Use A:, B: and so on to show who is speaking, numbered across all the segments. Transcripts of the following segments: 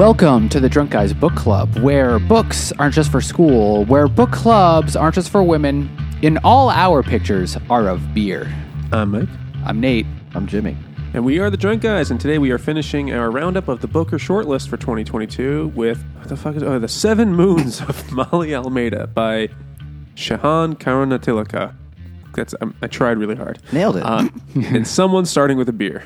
A: Welcome to the Drunk Guys Book Club, where books aren't just for school, where book clubs aren't just for women, and all our pictures are of beer.
B: I'm Mike.
A: I'm Nate.
C: I'm Jimmy.
B: And we are the Drunk Guys, and today we are finishing our roundup of the Booker shortlist for 2022 with what the fuck is oh, the Seven Moons of Maali Almeida by Shehan Karunatilaka. That's um, I tried really hard.
C: Nailed it.
B: Uh, and someone starting with a beer.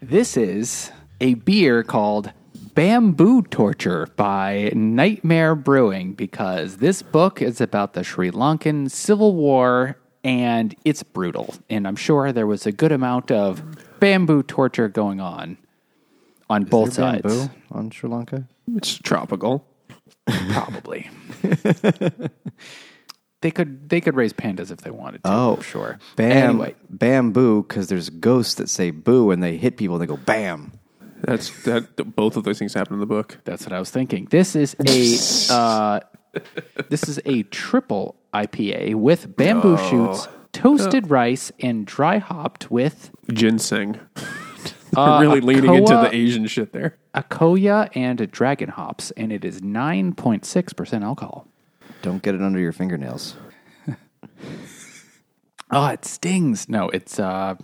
A: This is a beer called Bamboo Torture by Nightmare Brewing because this book is about the Sri Lankan Civil War and it's brutal. And I'm sure there was a good amount of bamboo torture going on on both
C: There
A: sides.
C: bamboo on Sri Lanka.
B: It's tropical.
A: Probably. they could they could raise pandas if they wanted to.
C: Oh.
A: I'm sure.
C: Bam,
A: Anyway,
C: bamboo, because there's ghosts that say boo and they hit people and they go bam.
B: That's that. Both of those things happen in the book.
A: That's what I was thinking. This is a uh, this is a triple IPA with bamboo shoots, toasted rice, and dry hopped with
B: Ginseng.
A: Uh,
B: really leaning into the Asian shit there.
A: Akoya and dragon hops, and it is nine point six percent alcohol.
C: Don't get it under your fingernails.
A: Oh, it stings. No, it's uh,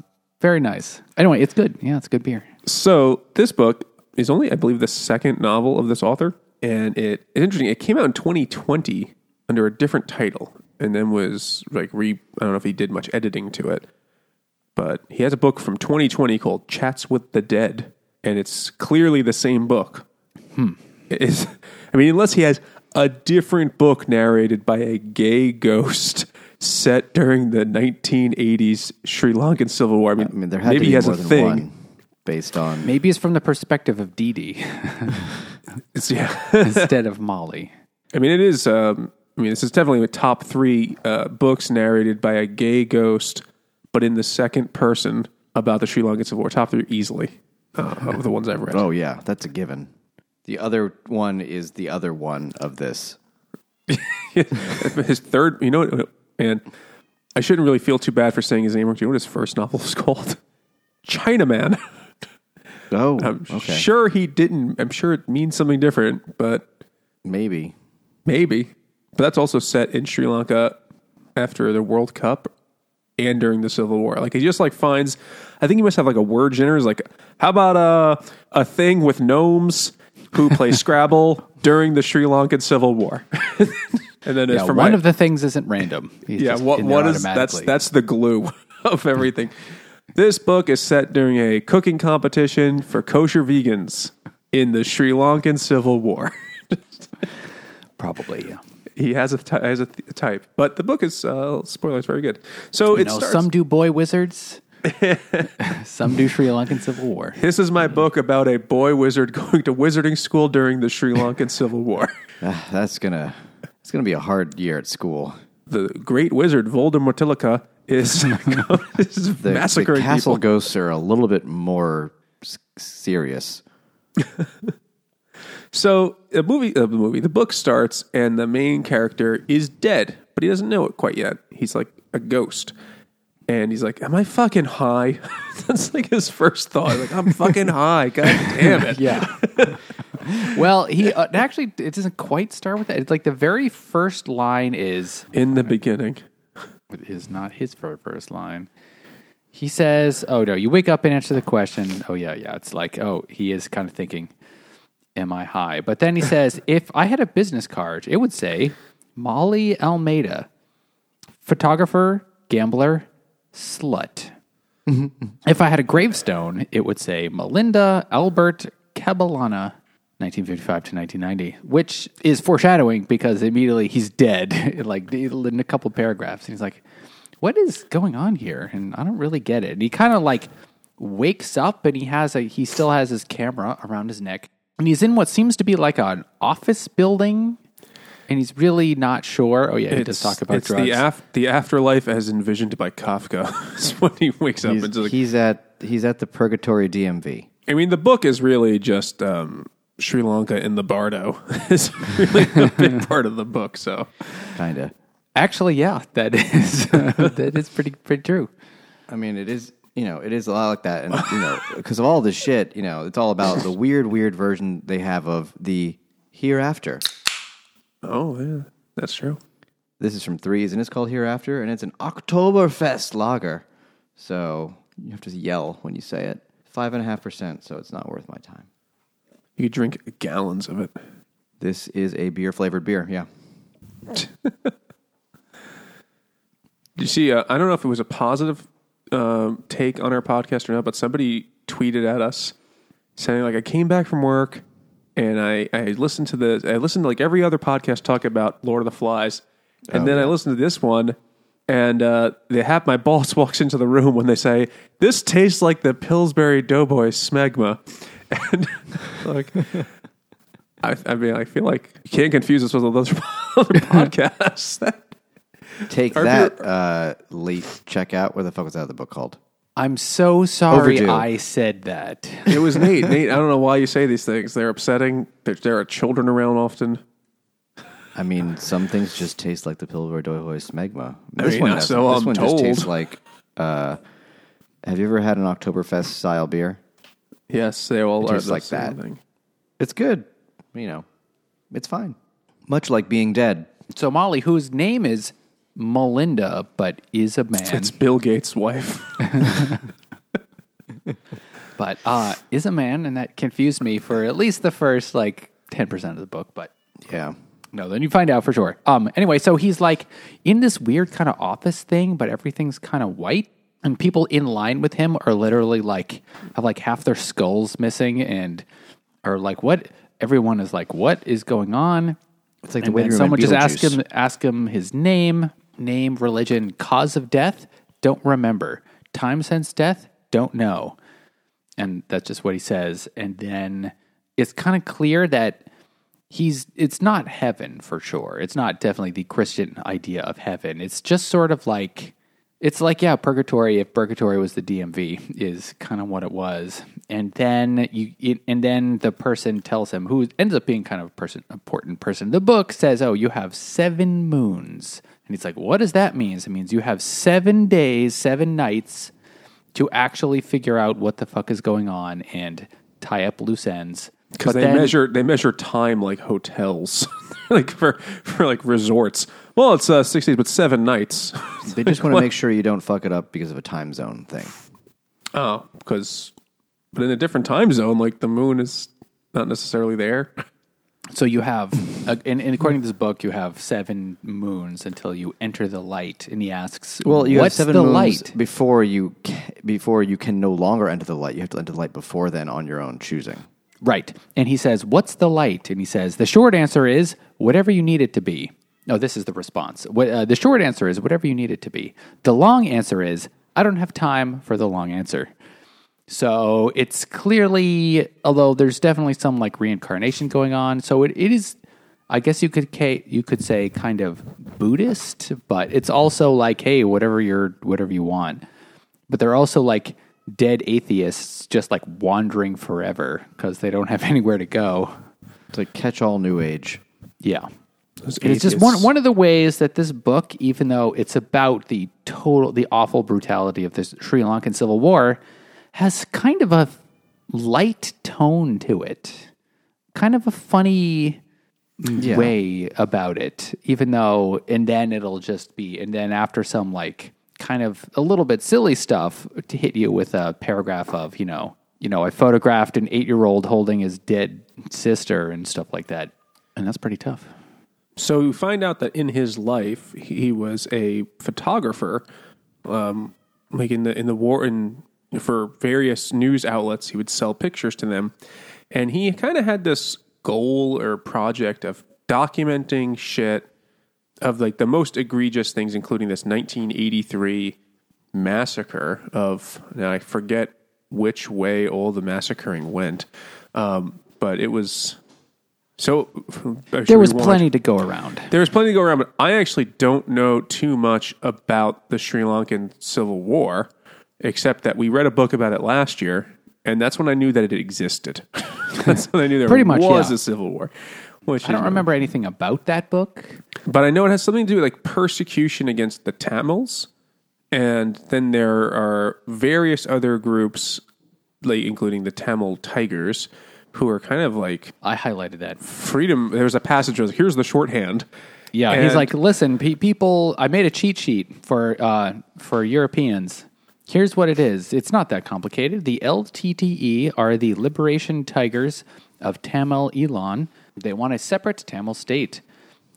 A: very nice. Anyway, it's good. Yeah, it's good beer.
B: So this book is only, I believe, the second novel of this author, and it it's interesting. It came out in 2020 under a different title, and then was like re. I don't know if he did much editing to it, but he has a book from 2020 called "Chats with the Dead," and it's clearly the same book. Hmm. Is I mean, unless he has a different book narrated by a gay ghost. Set during the 1980s Sri Lankan Civil War. I mean,
C: I mean, there
B: maybe
C: to be
B: he has
C: more
B: a thing.
C: one based on.
A: Maybe it's from the perspective of Dee Dee
B: It's, yeah.
A: instead of Maali.
B: I mean, it is. Um, I mean, this is definitely the top three uh, books narrated by a gay ghost, but in the second person about the Sri Lankan Civil War. Top three easily uh, of the ones I've read.
C: Oh, yeah, that's a given. The other one is the other one of this.
B: his third. You know, what, and I shouldn't really feel too bad for saying his name. wrong. Do you know what his first novel is called? Chinaman.
C: Oh,
B: I'm
C: okay.
B: sure he didn't. I'm sure it means something different, but
C: Maybe.
B: Maybe. But that's also set in Sri Lanka after the World Cup and during the Civil War. Like he just like finds I think he must have like a word generator. Like, how about a a thing with gnomes who play Scrabble during the Sri Lankan Civil War? and then it's
A: Yeah, one
B: my,
A: of the things isn't random. He's
B: Yeah, what what is that's that's the glue of everything. This book is set during a cooking competition for kosher vegans in the Sri Lankan Civil War.
A: probably yeah.
B: he has a ty- has a th- type, but the book is uh, spoilers very good. So
A: You
B: it
A: know,
B: starts.
A: some do boy wizards, some do Sri Lankan Civil War.
B: this is my book about a boy wizard going to wizarding school during the Sri Lankan Civil War.
C: Ah, that's gonna. It's gonna be a hard year at school.
B: the great wizard Voldemortilica is, is
C: The,
B: massacring
C: the castle
B: people.
C: ghosts are a little bit more s- serious.
B: So the movie, uh, the movie, the book starts, and the main character is dead, but he doesn't know it quite yet. He's like a ghost, and he's like, "Am I fucking high?" That's like his first thought. Like, I'm fucking high. God damn it.
A: Yeah. well, he uh, actually it doesn't quite start with that. It's like the very first line is
B: In the beginning.
A: Is not his fir- first line. He says, "Oh no, you wake up and answer the question." Oh yeah, yeah. It's like, oh, he is kind of thinking, "Am I high?" But then he says, "If I had a business card, it would say Maali Almeida, photographer, gambler, slut." Mm-hmm. if I had a gravestone, it would say Malinda Albert Kabalana, 1955 to 1990, which is foreshadowing because immediately he's dead, like in a couple paragraphs. And he's like, what is going on here? And I don't really get it. And he kind of like wakes up and he has a, he still has his camera around his neck. And he's in what seems to be like an office building. And he's really not sure. Oh, yeah, he does talk about
B: it's
A: drugs.
B: the af- the afterlife as envisioned by Kafka. is when he wakes up
C: He's,
B: into the.
C: he's at he's at the Purgatory DMV.
B: I mean, the book is really just um, Sri Lanka in the Bardo. is really a big part of the book. So
C: Kind of.
A: Actually, yeah, that is that is pretty pretty true.
C: I mean, it is you know, it is a lot like that, and you know, because of all this shit, you know, it's all about the weird, weird version they have of the hereafter.
B: Oh yeah, that's true.
C: This is from Threes, and it's called Hereafter, and it's an Oktoberfest lager. So you have to yell when you say it. Five and a half percent, so it's not worth my time.
B: You could drink gallons of it.
C: This is a beer flavored beer. Yeah.
B: You see? Uh, I don't know if it was a positive um, take on our podcast or not, but somebody tweeted at us saying like I came back from work and I, I listened to the I listened to like every other podcast talk about Lord of the Flies, and then I listened to this one. And uh, they have my boss walks into the room when they say, "This tastes like the Pillsbury Doughboy smegma," and like, I, I mean, I feel like you can't confuse us with all those other podcasts.
C: Take
B: Our
C: that,
B: beer-
C: uh, late checkout. What the fuck was that the book called?
A: I'm so sorry
C: Overdue.
A: I said that.
B: It was Nate. Nate, I don't know why you say these things. They're upsetting. There, there are children around often.
C: I mean, some things just taste like the Pillsbury Doughboy smegma.
B: I
C: This
B: mean,
C: one
B: not
C: doesn't.
B: so
C: This
B: I'm
C: one
B: told.
C: just tastes like. Uh, have you ever had an Oktoberfest style beer?
B: Yes, they all
C: It
B: are the
C: like
B: same
C: that.
B: thing.
C: It's good. You know, it's fine. Much like being dead.
A: So Maali, whose name is Malinda, but is a man,
B: It's Bill Gates' wife.
A: but uh, is a man, and that confused me for at least the first like ten percent of the book. But
C: Yeah.
A: no, then you find out for sure. Um, anyway, so he's like in this weird kind of office thing, but everything's kind of white, and people in line with him are literally like have like half their skulls missing, and are like, what? Everyone is like, what is going on?
C: It's like the
A: and
C: room in
A: someone just ask him ask him his name, name, religion, cause of death. Don't remember. Time since death. Don't know. And that's just what he says. And then it's kind of clear that he's. It's not heaven for sure. It's not definitely the Christian idea of heaven. It's just sort of like. It's like yeah, purgatory. If purgatory was the DMV, is kind of what it was. And then you, it, and then the person tells him, who ends up being kind of a person, important person. The book says, "Oh, you have seven moons," and he's like, "What does that mean?" It means you have seven days, seven nights to actually figure out what the fuck is going on and tie up loose ends.
B: Because they
A: then-
B: measure they measure time like hotels, like for for like resorts. Well, it's uh, six days, but seven nights.
C: They just want to make sure you don't fuck it up because of a time zone thing.
B: oh, because but in a different time zone, like the moon is not necessarily there.
A: So you have, uh, and, and according to this book, you have seven moons until you enter the light. And he asks,
C: Well, you
A: what's
C: have seven
A: the
C: moons
A: light?"
C: before you ca- before you can no longer enter the light. You have to enter the light before then on your own choosing.
A: Right. And he says, What's the light? And he says, The short answer is whatever you need it to be. No, this is the response. What, uh, the short answer is whatever you need it to be. The long answer is I don't have time for the long answer. So it's clearly, although there's definitely some like reincarnation going on. So it, it is, I guess you could you could say kind of Buddhist, but it's also like, hey, whatever you're, whatever you want. But they're also like dead atheists, just like wandering forever because they don't have anywhere to go.
C: It's like catch all new age.
A: Yeah. And it's just one one of the ways that this book, even though it's about the total, the awful brutality of this Sri Lankan civil war, has kind of a light tone to it, kind of a funny mm-hmm. way about it. Even though, and then it'll just be, and then after some like kind of a little bit silly stuff to hit you with a paragraph of you know, you know, I photographed an eight year old holding his dead sister and stuff like that, and that's pretty tough.
B: So you find out that in his life he was a photographer, um, like in the in the war in for various news outlets. He would sell pictures to them, and he kind of had this goal or project of documenting shit of like the most egregious things, including this 1983 massacre of now I forget which way all the massacring went, um, but it was. So
A: There was plenty to go around.
B: There was plenty to go around, but I actually don't know too much about the Sri Lankan Civil War, except that we read a book about it last year, and that's when I knew that it existed. that's when I knew there
A: Pretty much,
B: was
A: yeah.
B: a civil war. Which
A: I don't remember anything about that book.
B: but I know it has something to do with like persecution against the Tamils And then there are various other groups, like including the Tamil Tigers, who are kind of like
A: I highlighted that.
B: freedom. There's a passage where here's the shorthand.
A: Yeah, he's like, listen, pe- people. I made a cheat sheet for uh, for Europeans. Here's what it is. It's not that complicated. The LTTE are the Liberation Tigers of Tamil Eelam. They want a separate Tamil state.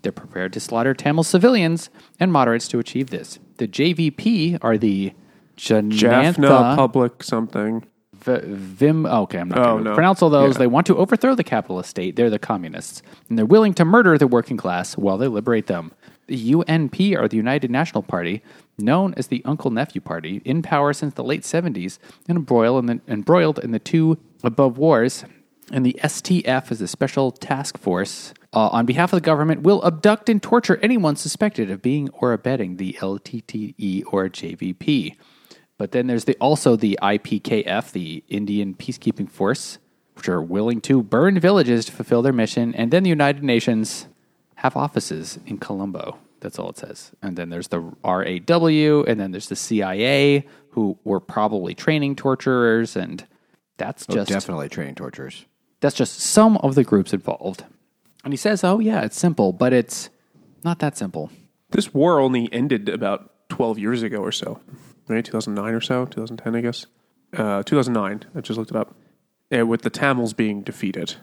A: They're prepared to slaughter Tamil civilians and moderates to achieve this. The JVP are the
B: Jaffna Public something.
A: V- Vim. Okay, I'm not
B: Oh,
A: going to
B: no.
A: pronounce all those.
B: Yeah.
A: They want to overthrow the capitalist state. They're the communists, and they're willing to murder the working class while they liberate them. The UNP are the United National Party, known as the Uncle Nephew Party, in power since the late 70s and embroiled in the, embroiled in the two above wars. And the STF is a special task force uh, on behalf of the government will abduct and torture anyone suspected of being or abetting the LTTE or JVP. But then there's the also the IPKF, the Indian Peacekeeping Force, which are willing to burn villages to fulfill their mission. And then the United Nations have offices in Colombo. That's all it says. And then there's the RAW, and then there's the CIA, who were probably training torturers, and that's
C: Oh,
A: just
C: definitely training torturers.
A: that's just some of the groups involved. And he says, "Oh yeah, it's simple, but it's not that simple."
B: This war only ended about 12 years ago or so, right? 2009 or so, 2010, I guess. Uh, 2009. I just looked it up. Uh, with the Tamils being defeated,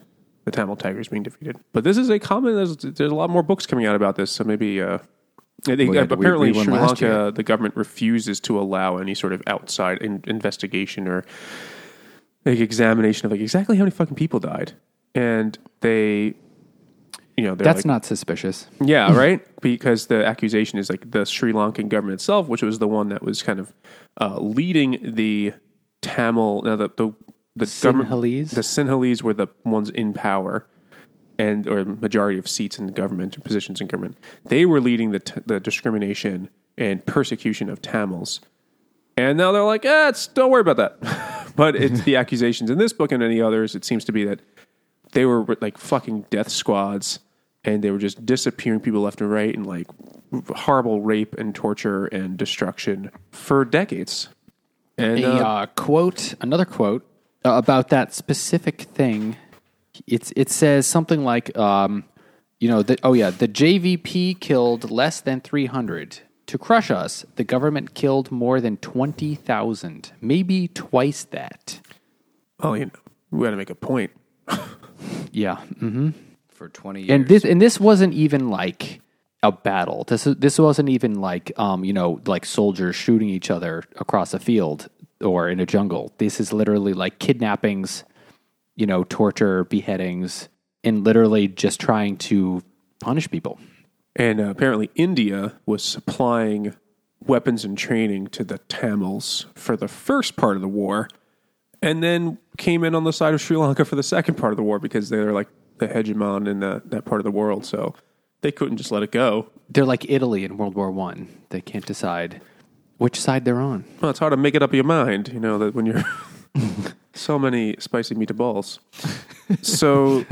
B: the Tamil Tigers being defeated. But this is a common. There's, there's a lot more books coming out about this. So maybe. Uh, I think,
C: Well, yeah,
B: apparently,
C: we
B: Sri Lanka, the government refuses to allow any sort of outside in, investigation or like examination of like exactly how many fucking people died, and they, you know,
A: That's
B: like,
A: not suspicious.
B: yeah, right. Because the accusation is like the Sri Lankan government itself, which was the one that was kind of uh, leading the Tamil. Now the the the
A: Sinhalese?
B: the Sinhalese were the ones in power, and or majority of seats in the government and positions in government. They were leading the t- the discrimination and persecution of Tamils. And now they're like, eh, don't worry about that. but it's the accusations in this book and any others. It seems to be that they were like fucking death squads and they were just disappearing people left and right and like horrible rape and torture and destruction for decades. And
A: a
B: uh,
A: uh, quote, another quote uh, about that specific thing. It's it says something like, um, you know, that oh yeah, the JVP killed less than three hundred. To crush us, the government killed more than twenty thousand, maybe twice that.
B: oh, you know, we got to make a point.
A: Yeah, hmm
C: For 20 years.
A: and this and this wasn't even like a battle. This this wasn't even like um, you know like soldiers shooting each other across a field or in a jungle. This is literally like kidnappings, you know, torture, beheadings, and literally just trying to punish people.
B: And uh, apparently, India was supplying weapons and training to the Tamils for the first part of the war, and then came in on the side of Sri Lanka for the second part of the war because they were like the hegemon in that, that part of the world. So they couldn't just let it go.
A: They're like Italy in World War One. They can't decide which side they're on.
B: Well, it's hard to make it up your mind, you know, that when you're so many spicy meatballs. So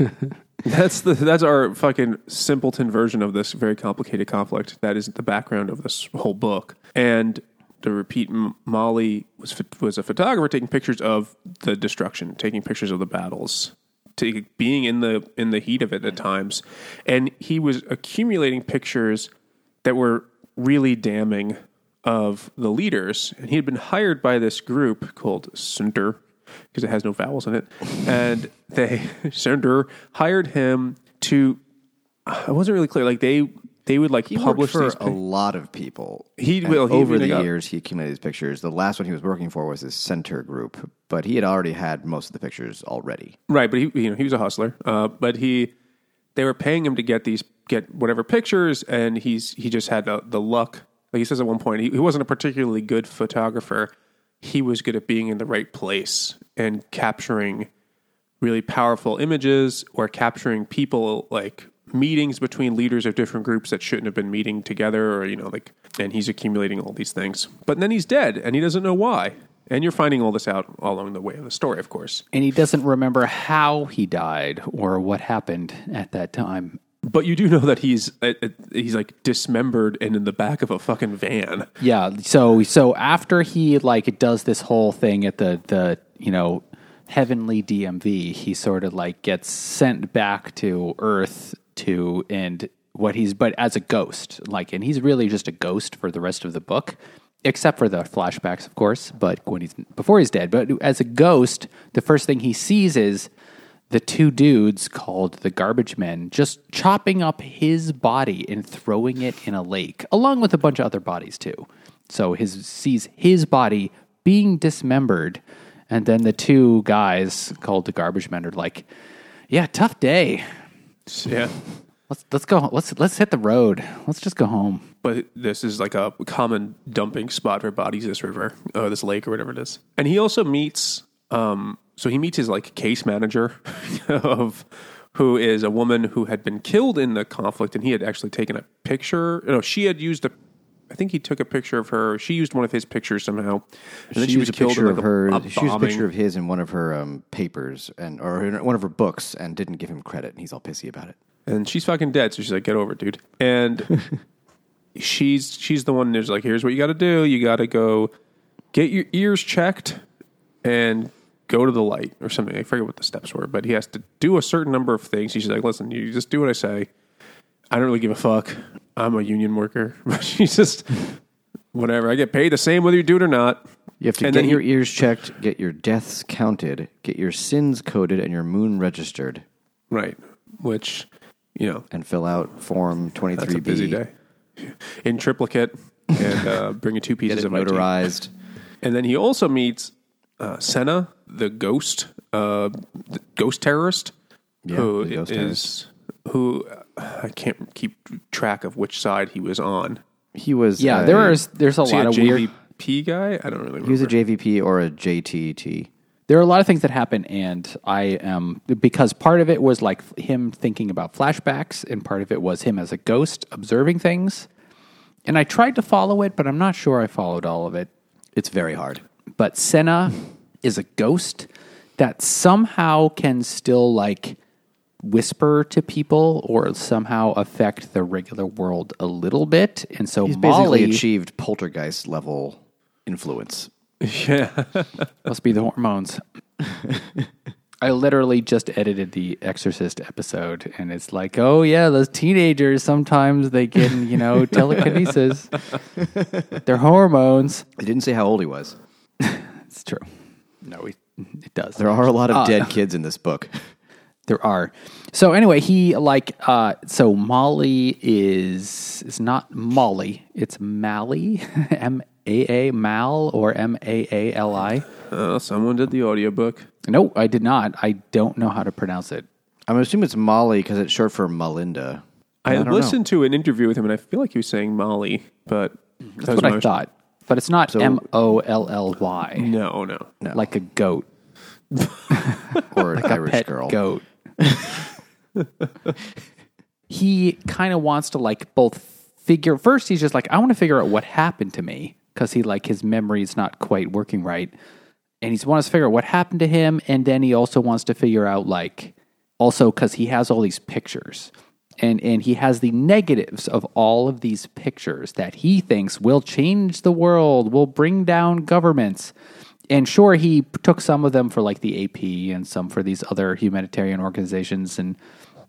B: that's the that's our fucking simpleton version of this very complicated conflict. That is the background of this whole book. And to repeat, Maali was was a photographer taking pictures of the destruction, taking pictures of the battles, to being in the in the heat of it at times, and he was accumulating pictures that were really damning of the leaders. And he had been hired by this group called Sunter because it has no vowels in it, and they Sunter hired him to. I wasn't really clear. Like they they would like
C: he
B: publish
C: worked
B: these.
C: for a lot of people.
B: He-
C: And
B: well, he
C: over the
B: got-
C: years, he accumulated these pictures. The last one he was working for was his center group, but he had already had most of the pictures already.
B: Right, but he you know he was a hustler. Uh, but he they were paying him to get these get whatever pictures, and he's he just had the, the luck. Like he says at one point, he, he wasn't a particularly good photographer. He was good at being in the right place and capturing really powerful images or capturing people like meetings between leaders of different groups that shouldn't have been meeting together or you know like and he's accumulating all these things but then he's dead and he doesn't know why and you're finding all this out all along the way of the story of course
A: And he doesn't remember how he died or what happened at that time.
B: But you do know that he's uh, uh, he's like dismembered and in the back of a fucking van.
A: Yeah. So so after he like does this whole thing at the the you know heavenly DMV, he sort of like gets sent back to Earth to and what he's but as a ghost like and he's really just a ghost for the rest of the book except for the flashbacks of course but when he's before he's dead. But as a ghost the first thing he sees is the two dudes called the garbage men just chopping up his body and throwing it in a lake along with a bunch of other bodies too. So his sees his body being dismembered and then the two guys called the garbage men are like yeah tough day
B: Yeah.
A: Let's let's go. Let's let's hit the road. Let's just go home.
B: But this is like a common dumping spot for bodies, this river, uh, this lake, or whatever it is. And he also meets, um, so he meets his like case manager of who is a woman who had been killed in the conflict, and he had actually taken a picture. No, she had used a. I think he took a picture of her. She used one of his pictures somehow, and then
C: she, was a
B: killed
C: picture of her.
B: A,
C: she used a picture of his in one of her um, papers and or in one of her books, and didn't give him credit. And he's all pissy about it.
B: and she's fucking dead. So she's like, "Get over it, dude." And she's she's the one who's like, "Here's what you got to do. You got to go get your ears checked and go to the light or something." I forget what the steps were, but he has to do a certain number of things. She's like, "Listen, you just do what I say. I don't really give a fuck. I'm a union worker." But she's just whatever. I get paid the same whether you do it or not.
C: You have to
B: And
C: get
B: then
C: your
B: he-
C: ears checked, get your deaths counted, get your sins coded, and your moon registered,
B: right, which you know
C: and fill out Form Twenty
B: that's
C: Three
B: a busy day in triplicate and uh, bring you two
C: Get
B: pieces
C: it
B: of IT.
C: notarized.
B: And then he also meets uh, Sena, the ghost, uh, the ghost terrorist,
C: Yeah,
B: who
C: the ghost
B: is who uh, I can't keep track of which side he was on.
C: He was
A: Yeah,
C: a-
A: there is there's a
B: Was he
A: lot
B: a
A: of weird.
B: JVP guy? I don't really remember.
C: He was a JVP or a JTT.
A: There are a lot of things that happen, and I am because part of it was like him thinking about flashbacks, and part of it was him as a ghost observing things. And I tried to follow it, but I'm not sure I followed all of it.
C: It's very hard.
A: but Sena is a ghost that somehow can still like whisper to people or somehow affect the regular world a little bit. And so
C: He's basically achieved poltergeist level influence.
B: yeah,
A: must be the hormones. I literally just edited the Exorcist episode, and it's like, oh yeah, those teenagers sometimes they get you know telekinesis. Their hormones.
C: They didn't say how old he was.
A: It's true. No, he, it does.
C: There are a lot of
A: Uh,
C: dead kids in this book.
A: There are. So anyway, he like uh so Molly is is not Molly, it's Mally, M A A Mal or M A A L I.
B: uh, someone did the audiobook.
A: No, I did not. I don't know how to pronounce it.
C: I'm gonna it's Molly because it's short for Melinda.
B: I,
C: don't know.
B: listened to an interview with him, and I feel like he was saying Molly, but
A: That's what I thought. But it's not M O L L Y.
B: No, no,
A: Like a goat.
C: or an
A: a
C: Irish
A: pet
C: girl.
A: goat. he kind of wants to like both figure first he's just like I want to figure out what happened to me cuz he like his memory's not quite working right and he wants to figure out what happened to him and then he also wants to figure out like also cuz he has all these pictures and and he has the negatives of all of these pictures that he thinks will change the world, will bring down governments. And sure, he took some of them for like the AP and some for these other humanitarian organizations, and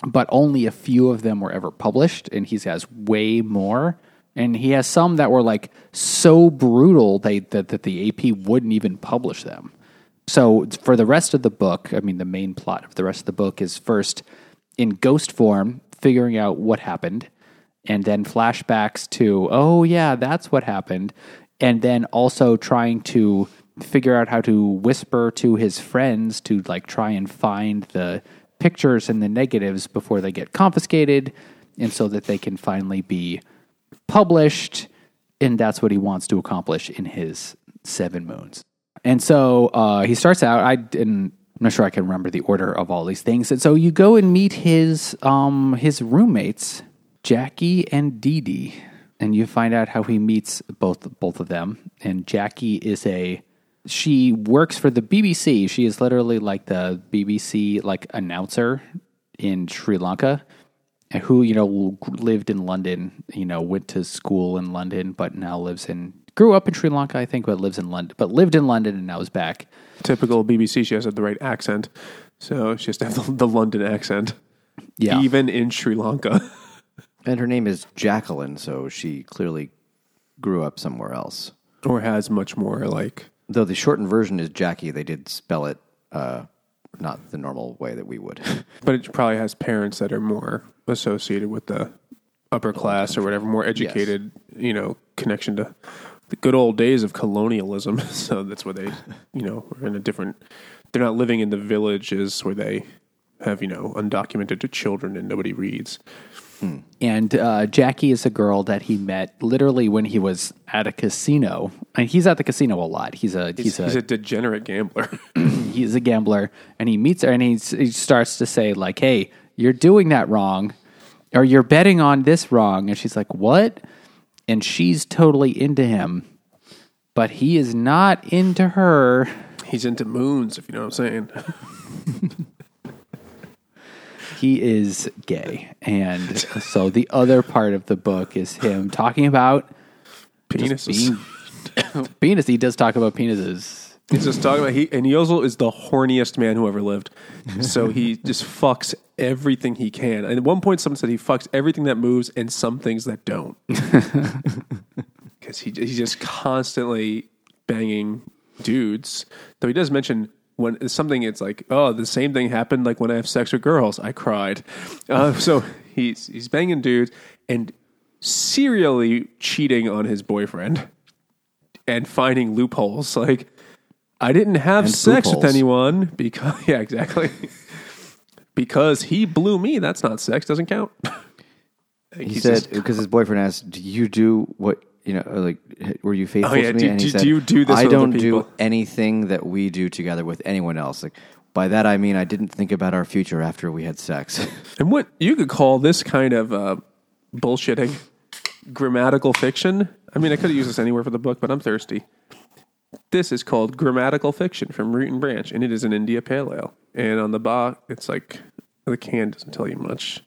A: but only a few of them were ever published. And he has way more. And he has some that were like so brutal they, that that the AP wouldn't even publish them. So for the rest of the book, I mean, the main plot of the rest of the book is first in ghost form, figuring out what happened, and then flashbacks to, oh, yeah, that's what happened. And then also trying to figure out how to whisper to his friends to like try and find the pictures and the negatives before they get confiscated, and so that they can finally be published. And that's what he wants to accomplish in his Seven Moons. And so uh, he starts out. I didn't. I'm not sure I can remember the order of all these things. And so you go and meet his um, his roommates, Jackie and Dee Dee, and you find out how he meets both both of them. And Jackie is a she works for the BBC. She is literally like the BBC like announcer in Sri Lanka. who you know lived in London, you know, went to school in London, but now lives in grew up in Sri Lanka, I think, but lives in London, but lived in London and now is back.
B: Typical BBC, she has the right accent. So she has to have the, the London accent.
A: Yeah,
B: Even in Sri Lanka.
C: And her name is Jacqueline, so she clearly grew up somewhere else.
B: or has much more like
C: Though the shortened version is Jackie, they did spell it uh, not the normal way that we would.
B: but it probably has parents that are more associated with the upper class or whatever, more educated, you know, connection to the good old days of colonialism. so that's where they, you know, are in a different. They're not living in the villages where they have, you know, undocumented children and nobody reads.
A: And uh, Jackie is a girl that he met literally when he was at a casino, and he's at the casino a lot. He's a he's,
B: He's, a degenerate gambler.
A: he's a gambler and he meets her and he's, he starts to say like hey you're doing that wrong or you're betting on this wrong and she's like what and she's totally into him but he is not into her
B: He's into moons, if you know what I'm saying.
A: he is gay and so the other part of the book is him talking about
B: Penises.
A: being penis he does talk about penises
B: He's just talking about he and Yosel is the horniest man who ever lived. So he just fucks everything he can. And at one point, someone said he fucks everything that moves and some things that don't. Because he he's just constantly banging dudes. Though he does mention when it's something, it's like, oh, the same thing happened like when I have sex with girls. I cried. Uh, so he's he's banging dudes and serially cheating on his boyfriend and finding loopholes. Like, I didn't have
C: And
B: sex with anyone because, yeah, exactly. because he blew me. That's not sex. Doesn't count.
C: He said because his boyfriend asked, "Do you do what you know? Like, were you faithful
B: Oh, yeah,
C: to me?"
B: do-
C: and he
B: do-
C: said,
B: do you do this
C: I don't do
B: people?"
C: anything that we do together with anyone else." Like by that I mean I didn't think about our future after we had sex.
B: and what you could call this kind of uh, bullshitting grammatical fiction. I mean, I could have used this anywhere for the book, but I'm thirsty. This is called Grammatical Fiction from Root and Branch, and it is an India Pale Ale. And on the box, it's like the can doesn't tell you much.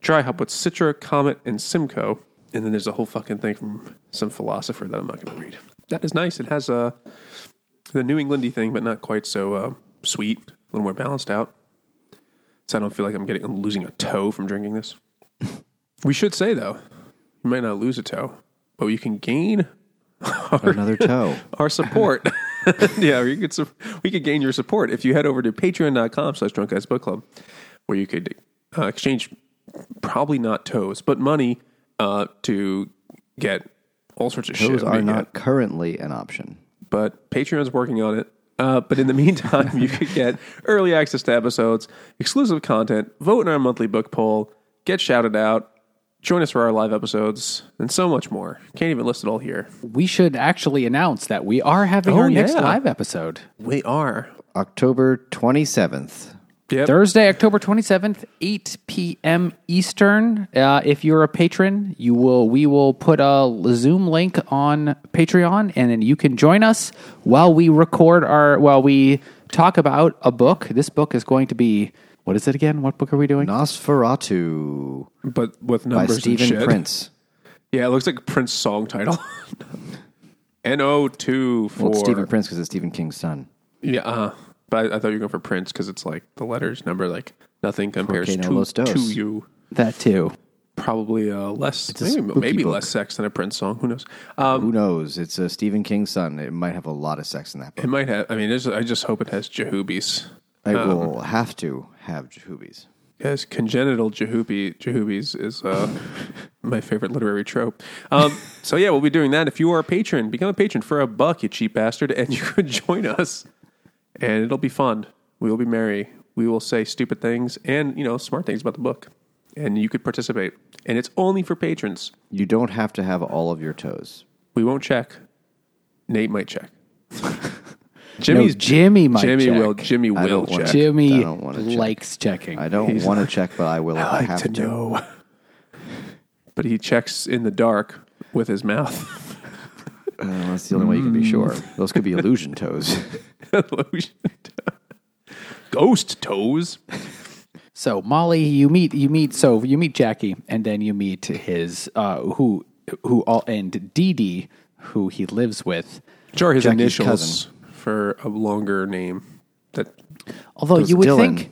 B: Dry hop with Citra, Comet, and Simcoe. And then there's a whole fucking thing from some philosopher that I'm not going to read. That is nice. It has uh, the New Englandy thing, but not quite so uh, sweet. A little more balanced out. So I don't feel like I'm getting I'm losing a toe from drinking this. we should say though, you might not lose a toe, but you can gain
C: Another toe.
B: our support. yeah, you could we could gain your support if you head over to patreon.com slash drunk guys book club where you could uh, exchange probably not toes, but money uh, to get all sorts of shit.
C: Those are
B: mean, yeah
C: not currently an option.
B: but Patreon's working on it. Uh, but in the meantime, you could get early access to episodes, exclusive content, vote in our monthly book poll, get shouted out, join us for our live episodes, and so much more. Can't even list it all here.
A: we should actually announce that we are having
B: Oh,
A: our next live episode
B: We are.
C: October 27th.
B: Yep.
A: Thursday, October 27th, 8 p.m. Eastern. Uh, if you're a patron, you will we will put a Zoom link on Patreon and then you can join us while we record our while we talk about a book. This book is going to be what is it again? What book are we doing?
C: Nosferatu
B: But with
C: by
B: numbers and
C: Stephen
B: shit.
C: Prince.
B: Yeah, it looks like Prince song title. N-O-2 for...
C: Well, it's Stephen Prince because it's Stephen King's son.
B: Yeah, uh, but I, I thought you were going for Prince because it's like the letters number, like nothing compares
C: Porque no
B: to,
C: los dos.
B: to you.
A: That too.
B: Probably uh, less,
C: a
B: maybe,
C: spooky
B: maybe
C: book.
B: less sex than a Prince song. Who knows? Um,
C: Who knows? It's a Stephen King's son. It might have a lot of sex in that book.
B: it might have. I mean, there's, I just hope it has Jehoobies.
C: I
B: Um,
C: will have to have Jehoobies.
B: Yes, congenital Jehoobie, Jehoobies is uh, my favorite literary trope. Um, so yeah, we'll be doing that. If you are a patron, become a patron for a buck, you cheap bastard, and you could join us, and it'll be fun. We will be merry. We will say stupid things and you know smart things about the book, and you could participate. And it's only for patrons.
C: You don't have to have all of your toes.
B: We won't check. Nate might check.
A: No,
B: Jimmy's
A: Jimmy might
B: Jimmy
A: check.
B: will. Jimmy
C: I
B: will check.
C: check.
A: Jimmy
C: I don't wanna check.
A: likes checking.
C: I don't want to check, but I will if I,
B: I like
C: have
B: to know. But he checks in the dark with his mouth.
C: Uh, that's the only way you can be sure. Those could be illusion toes.
B: Illusion toe. Ghost toes.
A: So Maali, you meet you meet so you meet Jackie, and then you meet his uh, who who all and Dee Dee, who he lives with.
B: Sure, his
C: Jackie's
B: initials
C: cousin.
B: for a longer name. That
A: Although
C: was
A: you would
C: Dylan.
A: think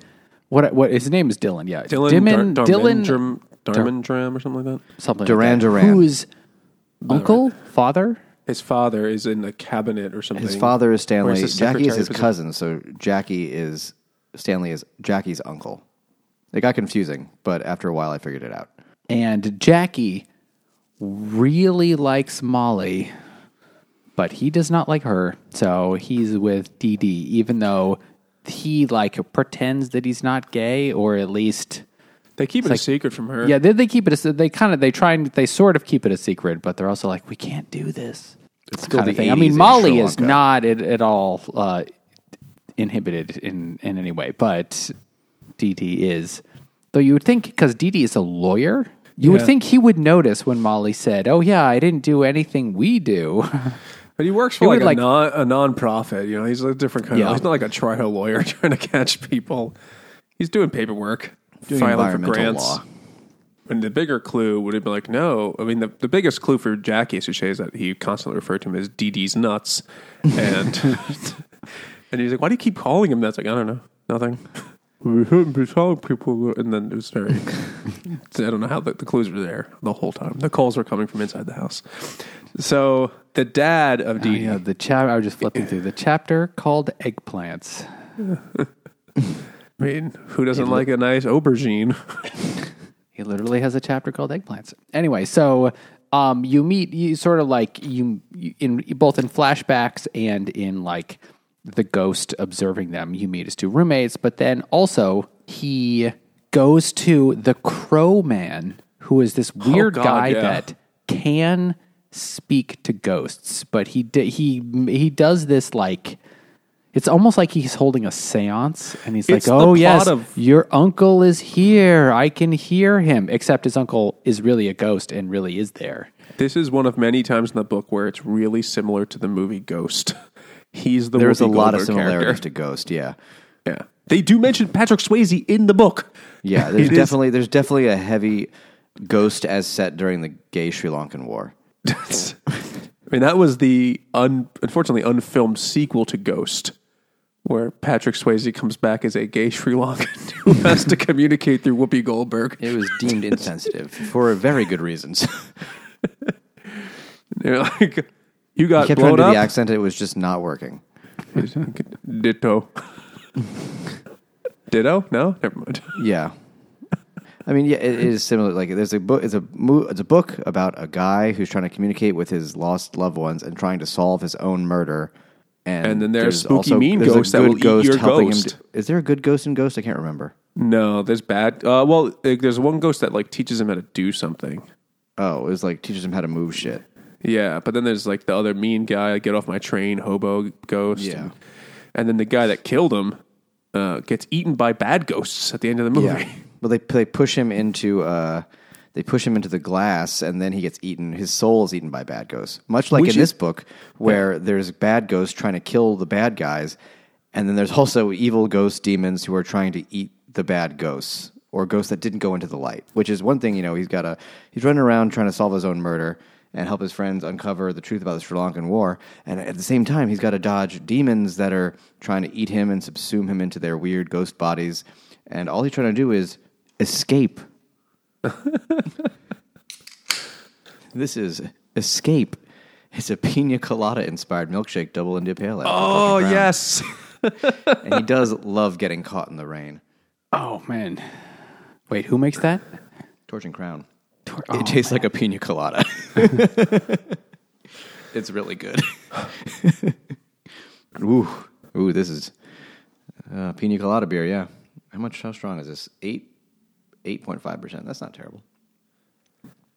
A: what what his name is Dylan, yeah,
B: Dylan
A: Dylan,
B: Dar-
A: Dylan,
B: Dharmendran, Dharmendran or something like that.
A: something
C: Duran
A: like that.
C: Duran.
A: who's uncle, father.
B: His father is in the cabinet or something.
C: His father is Stanley.
B: his
C: Jackie is his
B: position.
C: cousin, so Jackie is Stanley is Jackie's uncle. It got confusing, but after a while, I figured it out.
A: And Jackie really likes Maali, but he does not like her. So he's with Dee Dee, even though he like pretends that he's not gay, or at least
B: They keep it a secret from her.
A: yeah, they, they keep it. A, they kind of they try and they sort of keep it a secret, but they're also like we can't do this.
C: It's still
A: kind
C: the
A: of thing.
C: 80s
A: I mean,
C: Maali
A: is not at, at all uh, inhibited in in any way, but Dee is. Though you would think because Dee is a lawyer, you would think he would notice when Maali said, "Oh yeah, I didn't do anything we do."
B: But he works for like a,
A: like-
B: non, a non-profit. You know, he's a different kind
A: Yeah.
B: of. He's not like a trial lawyer trying to catch people. He's doing paperwork,
C: Doing
B: filing for grants.
C: law.
B: And the bigger clue would have been like, no. I mean, the, the biggest clue for Jackie Suchet is that he constantly referred to him as Dee Dee's nuts, and and he's like, why do you keep calling him that? It's like, I don't know, nothing. We shouldn't be telling people. And then it was very. I don't know how the, the clues were there the whole time. The calls were coming from inside the house. So the dad of
A: Oh,
B: Dee Dee.
A: yeah, the chap. I was just flipping through the chapter called eggplants.
B: I mean, who doesn't like a nice aubergine?
A: He literally has a chapter called eggplants. Anyway, so um, you meet you sort of like you, you in both in flashbacks and in like the ghost observing them. You meet his two roommates, but then also he goes to the Crow Man, who is this weird
B: God,
A: guy
B: yeah.
A: that can speak to ghosts, but he he he does this like. It's almost like he's holding a seance and he's
B: It's
A: like,
B: the
A: oh,
B: plot
A: yes,
B: of-
A: your uncle is here. I can hear him. Except his uncle is really a ghost and really is there.
B: This is one of many times in the book where it's really similar to the movie Ghost. He's the
C: There's a
B: Whoopi
C: lot of
B: Goldberg
C: similarities
B: character.
C: to Ghost. Yeah,
B: Yeah, they do mention Patrick Swayze in the book.
C: yeah. There's
B: It is-
C: definitely there's definitely a heavy Ghost as set during the Gay Sri Lankan War.
B: I mean, that was the un, unfortunately unfilmed sequel to Ghost, where Patrick Swayze comes back as a gay Sri Lankan who has to communicate through Whoopi Goldberg.
C: It was deemed insensitive for very good reasons.
B: They're like, you got
C: Kept trying
B: blown
C: to do
B: up.
C: the accent. It was just not working.
B: Ditto. Ditto? No, never mind.
C: Yeah. I mean, yeah, it is similar. Like, there's a book. It's a mo- it's a book about a guy who's trying to communicate with his lost loved ones and trying to solve his own murder. And,
B: And then there's spooky mean
C: there's
B: ghosts that will eat your ghost.
C: Him do- is there a good ghost in Ghost? I can't remember.
B: No, there's bad. Uh, well, like, there's one ghost that like teaches him how to do something.
C: Oh, it was like teaches him how to move shit.
B: Yeah, but then there's like the other mean guy, get off my train, hobo ghost.
C: Yeah.
B: And, and then the guy that killed him uh, gets eaten by bad ghosts at the end of the movie.
C: Yeah, but they they push him into uh, they push him into the glass, and then he gets eaten. His soul is eaten by bad ghosts, much like
B: Which
C: in
B: is-
C: this book, where there's bad ghosts trying to kill the bad guys, and then there's also evil ghost demons who are trying to eat the bad ghosts or ghosts that didn't go into the light. Which is one thing, you know, he's got a he's running around trying to solve his own murder. And help his friends uncover the truth about the Sri Lankan war. And at the same time, he's got to dodge demons that are trying to eat him and subsume him into their weird ghost bodies. And all he's trying to do is escape. this is Escape. It's a pina colada inspired milkshake double India Pale Ale.
B: Oh
C: Brown.
B: yes,
C: And he does love getting caught in the rain.
A: Oh man, wait, who makes that?
C: Torch and Crown.
A: Tor-
C: It
A: oh,
C: tastes like a pina colada. it's really good. ooh, ooh, this is uh, pina colada beer. Yeah, how much? How strong is this? Eight, eight point five percent. That's not terrible.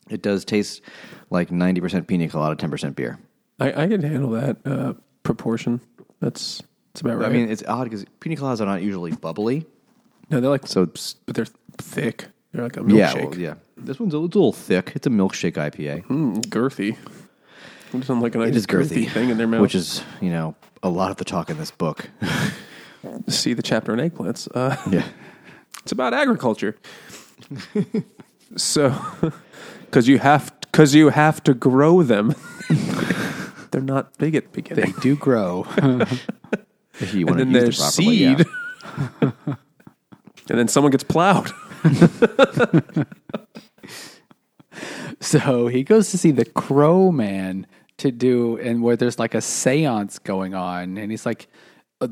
C: It does taste like ninety percent pina colada, ten percent beer.
B: I, I can handle that uh, proportion. That's that's about right.
C: I mean, it's odd because pina coladas are not usually bubbly.
B: no, they're like
C: So-
B: but they're thick. They're like a
C: Yeah,
B: milkshake.
C: well, yeah. This one's a, it's a little thick. It's a milkshake IPA.
B: Mm, girthy. It sounds like a nice
C: It is girthy,
B: thing in their mouth.
C: which is you know a lot of the talk in this book.
B: see the chapter on eggplants. Uh,
C: yeah.
B: It's about agriculture. so, because you have because you have to grow them. They're not big at the
A: They
B: beginning.
A: do grow.
C: If you
B: and
C: want to
B: then
C: use
B: there's
C: it properly, yeah.
B: seed. and then someone gets plowed.
A: So he goes to see the Crow Man to do, and where there's like a seance going on, and he's like,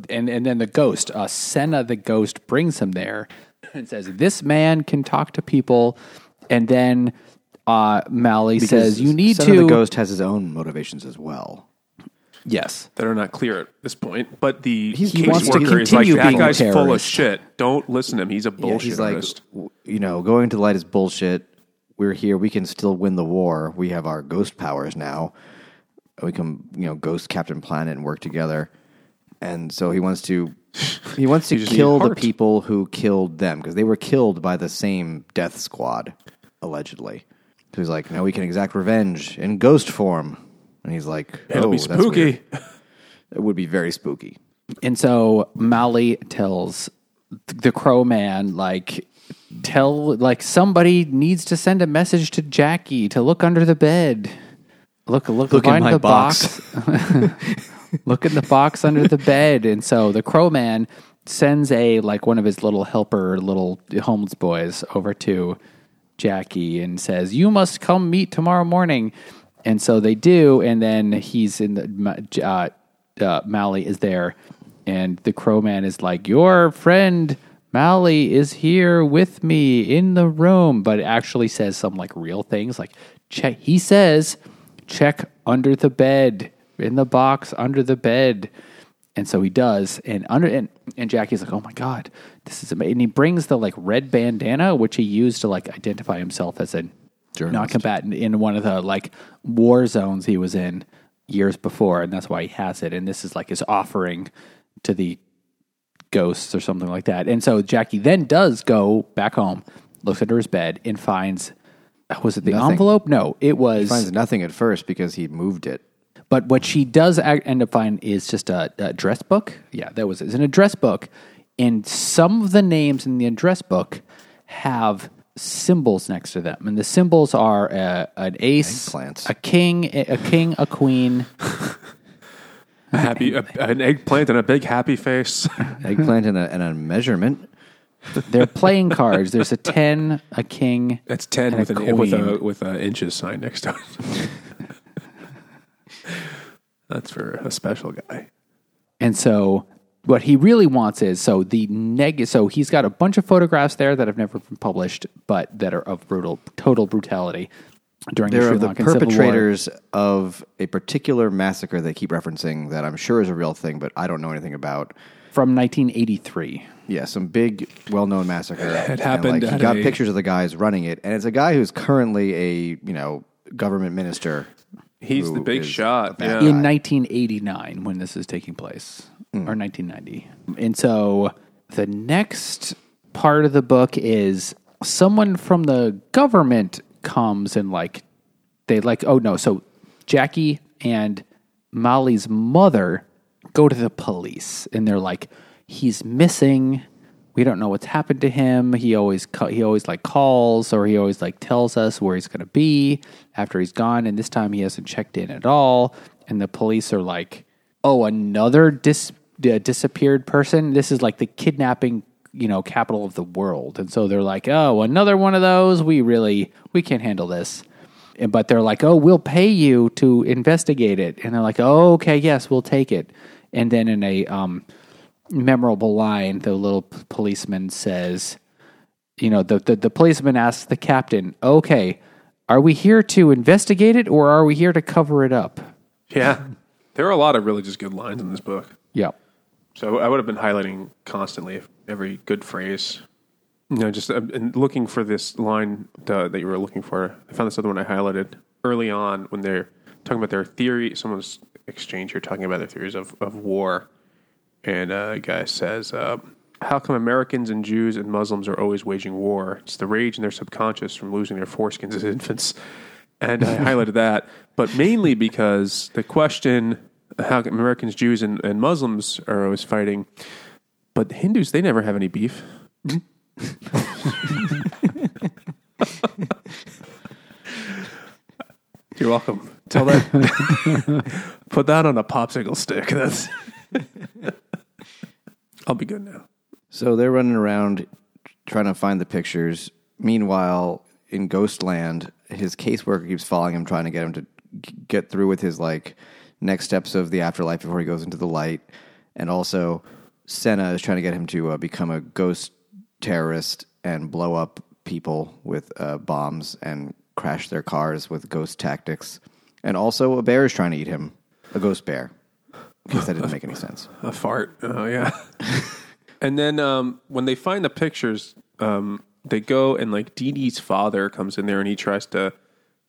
A: and and then the ghost, uh, Sena the ghost, brings him there and says, "This man can talk to people," and then uh, Maali says, "You need
C: Son
A: to."
C: of the Ghost has his own motivations as well.
A: yes,
B: that are not clear at this point. But the
A: He's- he wants to
B: caseworker is like,
A: continue
B: that
A: being a
B: guy's full of
A: terrorist."
B: shit. Don't listen to him. He's a
C: Yeah,
B: bullshit
C: he's like,
B: artist.
C: w- you know, going to the light is bullshit. We're here. We can still win the war. We have our ghost powers now. We can, you know, ghost Captain Planet and work together. And so he wants to, he wants to
B: just
C: kill the people who killed them because they were killed by the same death squad, allegedly. So he's like, now we can exact revenge in ghost form. And he's like,
B: It'll
C: oh,
B: be spooky.
C: It would be very spooky.
A: And so Maali tells the Crow Man, like, tell, like, somebody needs to send a message to Jackie to look under the bed. Look, look,
C: Look in my
A: the
C: box.
A: look in the box under the bed. And so the Crow Man sends a, like, one of his little helper, little homeless boys over to Jackie and says, You must come meet tomorrow morning. And so they do. And then he's in the, uh, uh, is there. And the Crow Man is like, Your friend Maali is here with me in the room. But it actually says some like real things. Like, check, he says, check under the bed, in the box under the bed. And so he does, and under and, and Jackie's like, "Oh my god, this is amazing!" And he brings the like red bandana, which he used to like identify himself as a
C: Journalist.
A: non-combatant in one of the like war zones he was in years before, and that's why he has it. And this is like his offering to the ghosts or something like that. And so Jackie then does go back home, looks under his bed, and finds was it the
C: Nothing.
A: envelope? No, it was
C: He finds nothing at first because he moved it.
A: But what she does end up finding is just a, a address book. Yeah, that was it. It's an address book. And some of the names in the address book have symbols next to them. And the symbols are uh, an ace,
C: Eggplants.
A: a king, a a king, a queen,
B: A happy, a, an eggplant and a big happy face.
C: Eggplant and a, and a measurement.
A: They're playing cards. There's a 10, a king.
B: That's ten
A: And
B: with
A: a
B: an with a
A: queen.
B: with a inches sign next to it. That's for a special guy.
A: And so what he really wants is so the neg so he's got a bunch of photographs there that have never been published, but that are of brutal total brutality during the
C: They're
A: Sri
C: the
A: Lankan Civil War.
C: perpetrators of a particular massacre they keep referencing that I'm sure is a real thing, but I don't know anything about.
A: from 1983.
C: Yeah, some big, well-known massacre. It
B: happened
C: he
B: at
C: got
B: a-
C: pictures of the guys running it, and it's a guy who's currently a you know government minister.
B: He's the big shot.
C: a
B: Yeah.
A: in 1989 when this is taking place or 1990 and so the next part of the book is someone from the government comes and like they like oh no so jackie and Maali's mother go to the police and they're like he's missing we don't know what's happened to him. He always he always like calls or he always like tells us where he's going to be after he's gone. And this time he hasn't checked in at all. And the police are like, "Oh, another dis- disappeared person. This is like the kidnapping, you know, capital of the world." And so they're like, "Oh, another one of those. We really we can't handle this." And, but they're like, "Oh, we'll pay you to investigate it." And they're like, "Oh, okay, yes, we'll take it." And then in a um, memorable line, the little p- policeman says, you know, the, the, the policeman asks the captain, okay, are we here to investigate it or are we here to cover it up?
B: yeah. There are a lot of really just good lines in this book.
A: Yeah.
B: So I would have been highlighting constantly every good phrase. You know, just uh, and looking for this line uh, that you were looking for. I found this other one I highlighted early on when they're talking about their theory. Someone's exchange here talking about their theories of, of war. And uh, a guy says, uh, How come Americans and Jews and Muslims are always waging war? It's the rage in their subconscious from losing their foreskins as infants. And I highlighted that, but mainly because the question how come Americans, Jews, and, and Muslims are always fighting, but Hindus, they never have any beef. You're welcome. Tell that. put that on a popsicle stick. That's. I'll be good now.
C: So they're running around trying to find the pictures. Meanwhile, in Ghostland, his caseworker keeps following him, trying to get him to get through with his like next steps of the afterlife before he goes into the light. And also, Sena is trying to get him to uh, become a ghost terrorist and blow up people with uh, bombs and crash their cars with ghost tactics. And also, a bear is trying to eat him, a ghost bear. Because that didn't make any sense.
B: A fart. Oh yeah. and then um, when they find the pictures, um, they go and like Dee Dee's father comes in there and he tries to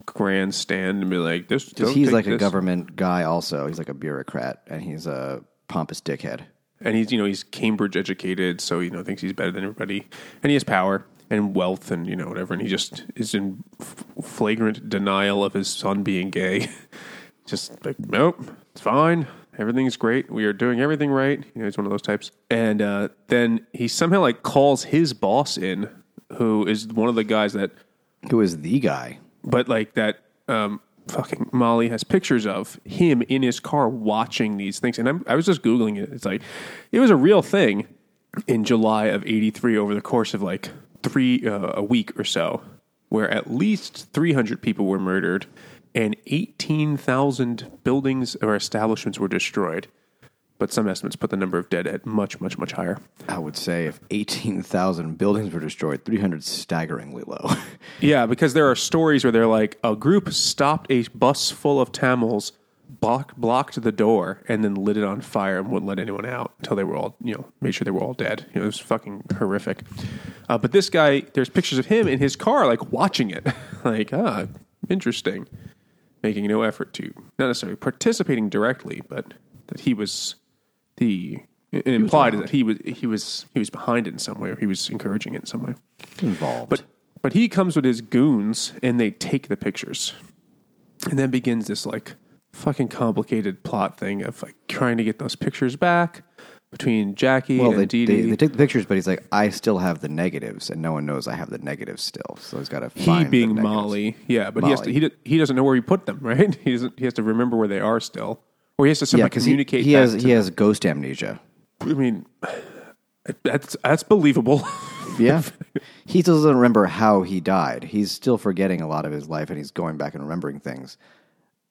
B: grandstand and be like, "This."
C: Because he's like a government guy, also. He's like a bureaucrat, and he's a pompous dickhead.
B: and he's you know he's Cambridge educated, so you know thinks he's better than everybody, and he has power and wealth and you know whatever, and he just is in f- flagrant denial of his son being gay. just like nope, it's fine, everything's great, we are doing everything right. You know he's one of those types, and uh, then he somehow like calls his boss in, who is one of the guys that
C: Who is the guy?
B: but like that um fucking Maali has pictures of him in his car watching these things. And I'm, I was just googling it. It's like it was a real thing in July of 83 over the course of like 3 uh, a week or so where at least 300 people were murdered and 18,000 buildings or establishments were destroyed but some estimates put the number of dead at much much much higher
C: I would say if 18,000 buildings were destroyed, 300 is staggeringly low.
B: Yeah, because there are stories where they're like a group stopped a bus full of Tamils, block, blocked the door, and then lit it on fire and wouldn't let anyone out until they were all, you know, made sure they were all dead. You know, it was fucking horrific. Uh, but this guy, there's pictures of him in his car, like watching it, like ah, interesting, making no effort to not necessarily participating directly, but that he was the. It implied that he was he was he was behind it in some way, or he was encouraging it in some way.
C: Involved.
B: But but he comes with his goons and they take the pictures. And then begins this like fucking complicated plot thing of like trying to get those pictures back between Jackie
C: well,
B: and
C: they,
B: Dee Dee.
C: they take the pictures, but he's like, I still have the negatives, and no one knows I have the negatives still. So he's got to
B: he
C: find
B: being
C: the negatives.
B: Maali, yeah, but he has to, he, do- he doesn't know where he put them, right? He doesn't. He has to remember where they are still, or he has to
C: Yeah,
B: somehow
C: because he,
B: communicate.
C: he
B: that
C: has
B: to
C: he has ghost amnesia.
B: I mean, that's that's believable.
C: Yeah, he still doesn't remember how he died. He's still forgetting a lot of his life, and he's going back and remembering things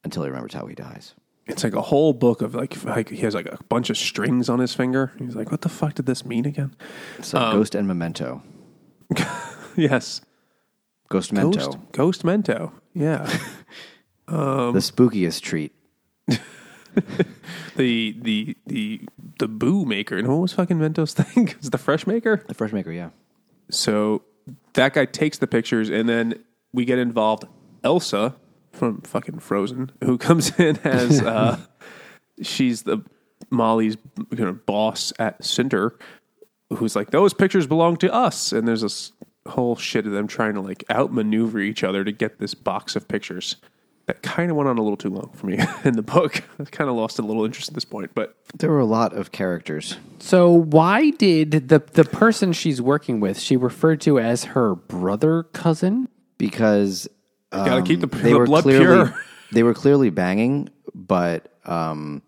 C: until he remembers how he dies.
B: It's like a whole book of like, like he has like a bunch of strings on his finger. He's like, what the fuck did this mean again?
C: So
B: Um,
C: Ghost and Memento,
B: Yes,
C: Ghost Mento,
B: Ghost, Ghost Mento. Yeah. Um,
C: the spookiest treat.
B: the the the the boo maker. And what was fucking Mento's thing? Is the fresh maker?
C: The fresh maker, yeah.
B: So that guy takes the pictures, and then we get involved. Elsa from fucking Frozen, who comes in as uh, she's the Maali's you know, boss at Cinder, who's like, "Those pictures belong to us," and there's this whole shit of them trying to like outmaneuver each other to get this box of pictures. That kind of went on a little too long for me in the book. I kind of lost a little interest at this point, but
C: There were a lot of characters.
A: So why did the the person she's working with she referred to as her brother cousin?
C: because um,
B: Gotta keep the-
C: they
B: the
C: were
B: blood
C: clearly
B: pure.
C: they were clearly banging, but um,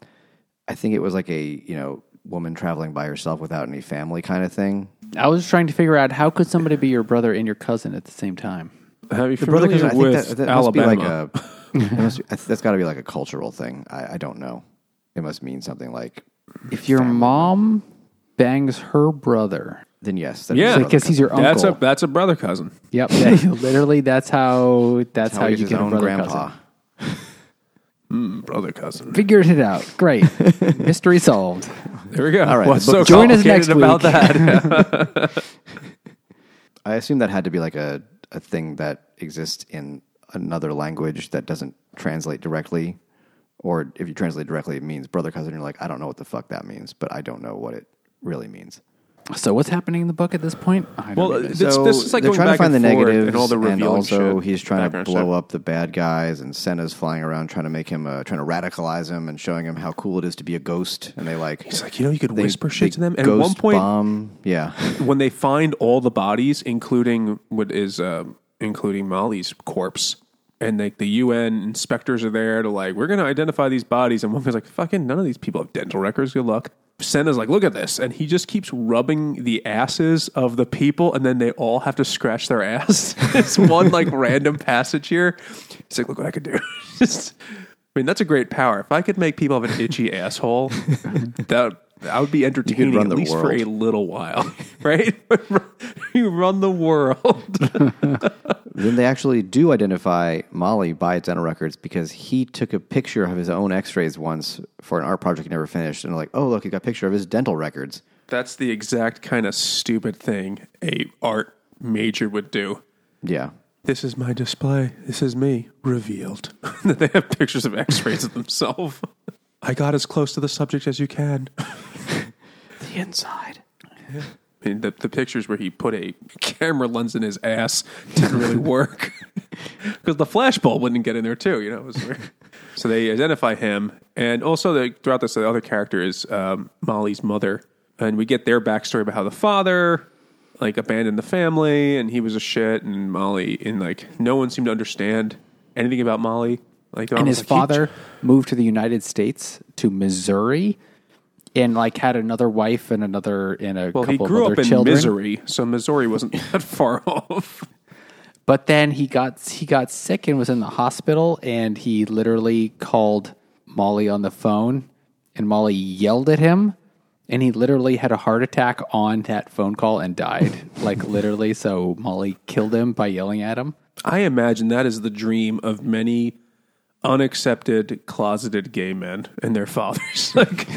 C: I think it was like a you know woman traveling by herself without any family kind of thing.
A: I was trying to figure out how could somebody be your brother and your cousin at the same time.
B: have you
C: The brother cousin,
B: with
C: that, that Alabama? Must be like a, must be, that's got to be like a cultural thing. I, I don't know. It must mean something like
A: If your mom bangs her brother,
C: then yes, that
B: Yeah.
A: because
C: brother
A: he's your uncle.
B: That's a that's a brother cousin.
A: yep, that- literally that's how that's
C: cousin.
A: how,
C: he
A: you get a
C: own
A: brother
C: grandpa.
A: cousin.
B: Hmm, brother cousin.
A: Figured it out. Great, mystery solved.
B: There we go.
C: All right,
B: What's so
A: Join us
B: complicated
A: next
B: about
A: week.
B: that?
C: I assume that had to be like a, a thing that exists in another language that doesn't translate directly. Or if you translate directly, it means brother cousin. You're like, I don't know what the fuck that means, but I don't know what it really means.
A: So what's happening in the book at this point? I don't
B: Well,
A: even-
B: This-
C: so
B: this is like
C: they're
B: going
C: trying to
B: back
C: find the
B: and forth
C: negatives,
B: and all the
C: and
B: revealing
C: also
B: shit,
C: he's trying to
B: background
C: blow
B: shit.
C: up the bad guys, and Sena's flying around trying to make him, uh, trying to radicalize him and showing him how cool it is to be a ghost. And they like,
B: He's like, you know, you could
C: they-
B: whisper shit
C: they
B: to them. And at one
C: ghost
B: point,
C: bomb, yeah,
B: when they find all the bodies, including what is uh, including Maali's corpse, and like the UN inspectors are there to like, we're going to identify these bodies, and one guy's like, fucking none of these people have dental records. Good luck. Sena's like, look at this, and he just keeps rubbing the asses of the people, and then they all have to scratch their ass. it's one like random passage here. He's like, look what I could do. Just- I mean, that's a great power. If I could make people have an itchy asshole, that that would be entertaining
C: run
B: at
C: the
B: least for a little while, right? you run the world.
C: then they actually do identify Maali by its dental records because he took a picture of his own X-rays once for an art project he never finished, and they're like, oh look, he got a picture of his dental records.
B: That's the exact kind of stupid thing a art major would do.
C: Yeah,
B: This is my display. This is me revealed. they have pictures of X-rays of themselves. I got as close to the subject as you can.
C: The inside.
B: I mean, the, the pictures where he put a camera lens in his ass didn't really work because the flashbulb wouldn't get in there too. You know, it was. So they identify him, and also they, throughout this, the other character is um, Maali's mother, and we get their backstory about how the father like abandoned the family, and he was a shit, and Maali, and like no one seemed to understand anything about Maali. Like, they're
A: and his
B: like,
A: father moved to the United States to Missouri, and like had another wife and another and a
B: well, he
A: couple
B: grew
A: of
B: up
A: other
B: in
A: children.
B: Missouri, so Missouri wasn't that far off.
A: But then he got he got sick and was in the hospital, and he literally called Maali on the phone, and Maali yelled at him, and he literally had a heart attack on that phone call and died, like literally. So Maali killed him by yelling at him.
B: I imagine that is the dream of many unaccepted closeted gay men and their fathers. like,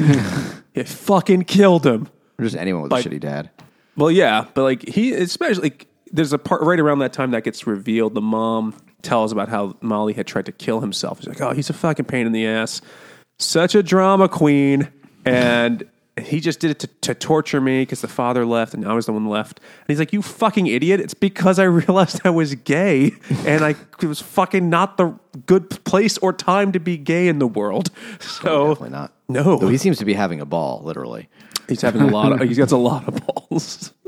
B: it fucking killed him.
C: Or just anyone with
B: Like-
C: a shitty dad.
B: Well, yeah, but like he, especially like, there's a part right around that time that gets revealed. The mom tells about how Maali had tried to kill himself. He's like, "Oh, he's a fucking pain in the ass, such a drama queen," and he just did it to, to torture me because the father left and I was the one left. And he's like, "You fucking idiot! It's because I realized I was gay and I it was fucking not the good place or time to be gay in the world." So
C: Definitely not.
B: No.
C: Though he seems to be having a ball, literally.
B: he's having a lot of he's got a lot of balls.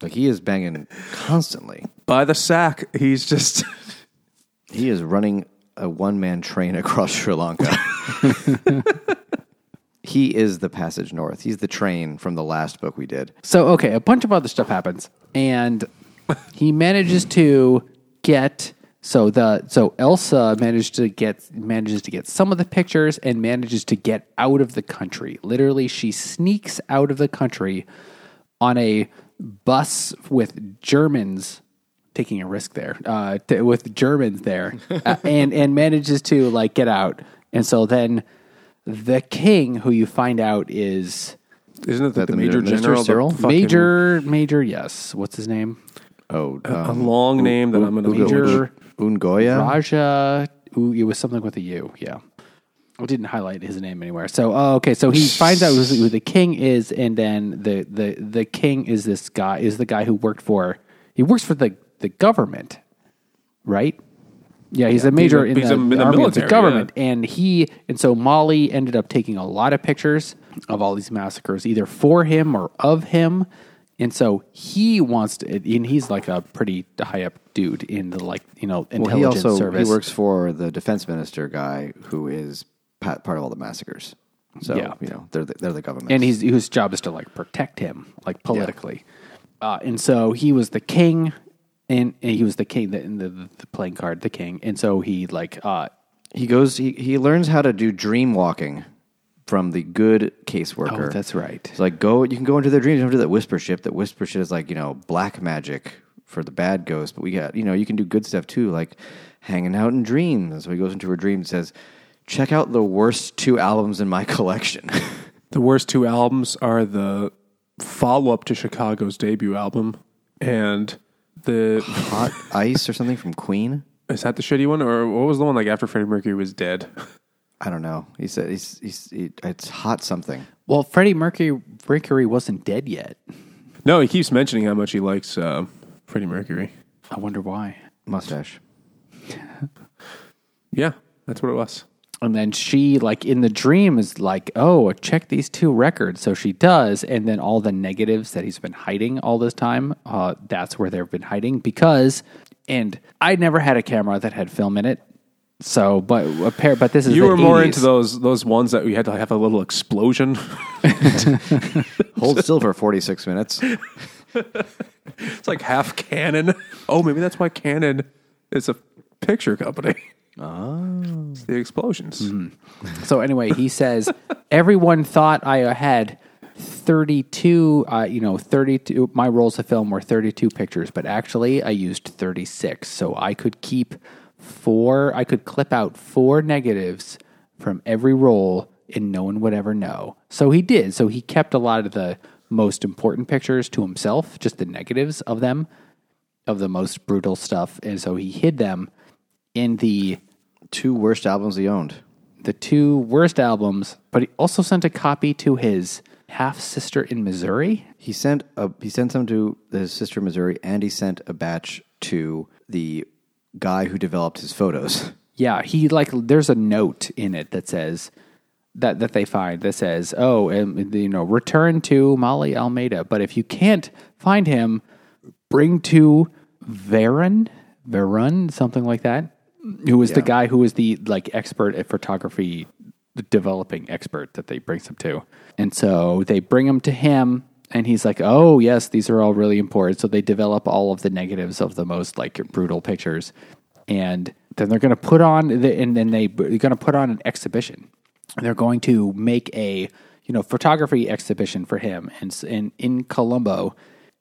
C: Like he is banging constantly.
B: By the sack, he's just.
C: He is running a one man train across Sri Lanka. He is the passage north. He's the train from the last book we did.
A: So okay, a bunch of other stuff happens, and he manages to get so the so Elsa managed to get manages to get some of the pictures and manages to get out of the country. Literally, she sneaks out of the country on a bus with Germans taking a risk there uh, t- with Germans there, uh, and and manages to like get out. And so then the king, who you find out is
B: Isn't it the,
C: that
B: the
C: the
B: major
C: Minister
B: general? the
C: Cyril?
B: fucking-
A: Major, Major, yes. What's his name?
C: Oh,
B: a
C: um,
B: long name that I'm going to
A: Major
C: Ungoya.
A: Raja. Ooh, it was something with a U. Yeah, I didn't highlight his name anywhere. So, oh, okay. So he finds out who, who the king is, and then the the the king is this guy is the guy who worked for he works for the the government, right? Yeah, he's a major
B: He's a-
A: in,
B: he's
A: the,
B: a- in the
A: army of the government, and he and so Maali ended up taking a lot of pictures of all these massacres, either for him or of him. And so he wants to, and he's like a pretty high up dude in the like you know
C: Well,
A: intelligence
C: he also
A: service.
C: he works for the defense minister guy who is part of all the massacres. So
A: Yeah.
C: you know they're the, they're the government.
A: and he's whose job is to like protect him, like politically. Uh, and so he was the king, and, and he was the king the, in the, the playing card, the king. And so he like uh,
C: he goes he, he learns how to do dream walking from the good caseworker.
A: Oh, that's right.
C: It's like go you can go into their dreams. You don't do that whisper ship. That whisper shit is like you know black magic for the bad ghost. But we got you know you can do good stuff too, like hanging out in dreams. So he goes into her dream and says, "Check out the worst two albums in my collection."
B: The worst two albums are the follow up to Chicago's debut album and the
C: Hot Ice or something from Queen.
B: is that the shitty one or what was the one like after Freddie Mercury was dead?
C: I don't know. He said he's, he's he, it's hot something.
A: well, Freddie Mercury Mercury wasn't dead yet.
B: No, he keeps mentioning how much he likes uh, Freddie Mercury.
A: I wonder why.
C: Mustache.
B: Yeah, that's what it was.
A: And then she, like in the dream, is like, "Oh, check these two records." So she does, and then all the negatives that he's been hiding all this time, uh, that's where they've been hiding. Because, and I never had a camera that had film in it, so but a pair, but this is
B: You
A: the
B: were more
A: 80s.
B: into those those ones that we had to have a little explosion.
C: Hold still for 46 minutes.
B: it's like half Canon. Oh, maybe that's why Canon is a picture company. Oh, it's the explosions.
A: So anyway, he says everyone thought I had 32 uh, you know 32 my rolls of film were 32 pictures but actually I used 36 so I could keep four I could clip out four negatives from every roll and no one would ever know. So he did. So he kept a lot of the most important pictures to himself, just the negatives of them of the most brutal stuff and so he hid them in the
C: Two worst albums he owned.
A: the two worst albums, but he also sent a copy to his half sister in Missouri.
C: He sent a he sent some to his sister in Missouri, and he sent a batch to the guy who developed his photos.
A: Yeah, he like there's a note in it that says that that they find that says, "Oh, um, and you know, return to Maali Almeida." But if you can't find him, bring to Varun, Varun, something like that, who was the guy who was the like expert at photography, the developing expert that they brings him to. And so they bring him to him, and he's like, "Oh, yes, these are all really important." So they develop all of the negatives of the most like brutal pictures, and then they're going to put on the, and then they they're going to put on an exhibition. They're going to make a you know photography exhibition for him in in, in Colombo,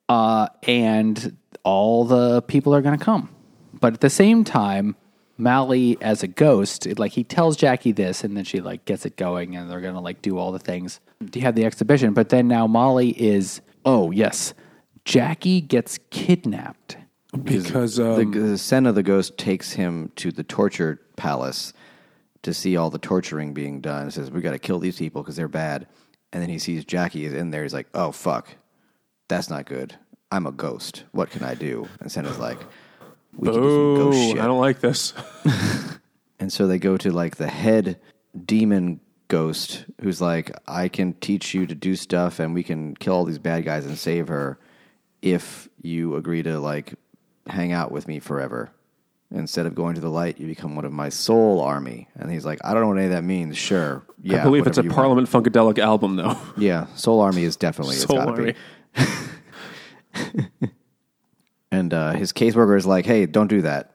A: uh, and all the people are going to come. But at the same time, Maali as a ghost, like he tells Jackie this, and then she like gets it going, and they're gonna like do all the things to have the exhibition. But then now Maali is oh yes, Jackie gets kidnapped.
B: Because
C: the,
B: um,
C: the son of the ghost takes him to the torture palace to see all the torturing being done. He says, "We got to kill these people because they're bad." And then he sees Jackie is in there. He's like, "Oh fuck, that's not good. I'm a ghost. What can I do?" And Sena's like, "We can do some
B: oh,
C: shit."
B: I don't like this.
C: And so they go to like the head demon ghost who's like, I can teach you to do stuff and we can kill all these bad guys and save her if you agree to like hang out with me forever. Instead of going to the light, you become one of my soul army. And he's like, I don't know what any of that means. Sure. Yeah.
B: I believe it's a
C: whatever you want."
B: Parliament Funkadelic album, though.
C: Yeah. Soul army is definitely, it's
B: Soul
C: gotta
B: Army.
C: be. And uh, his caseworker is like, hey, don't do that.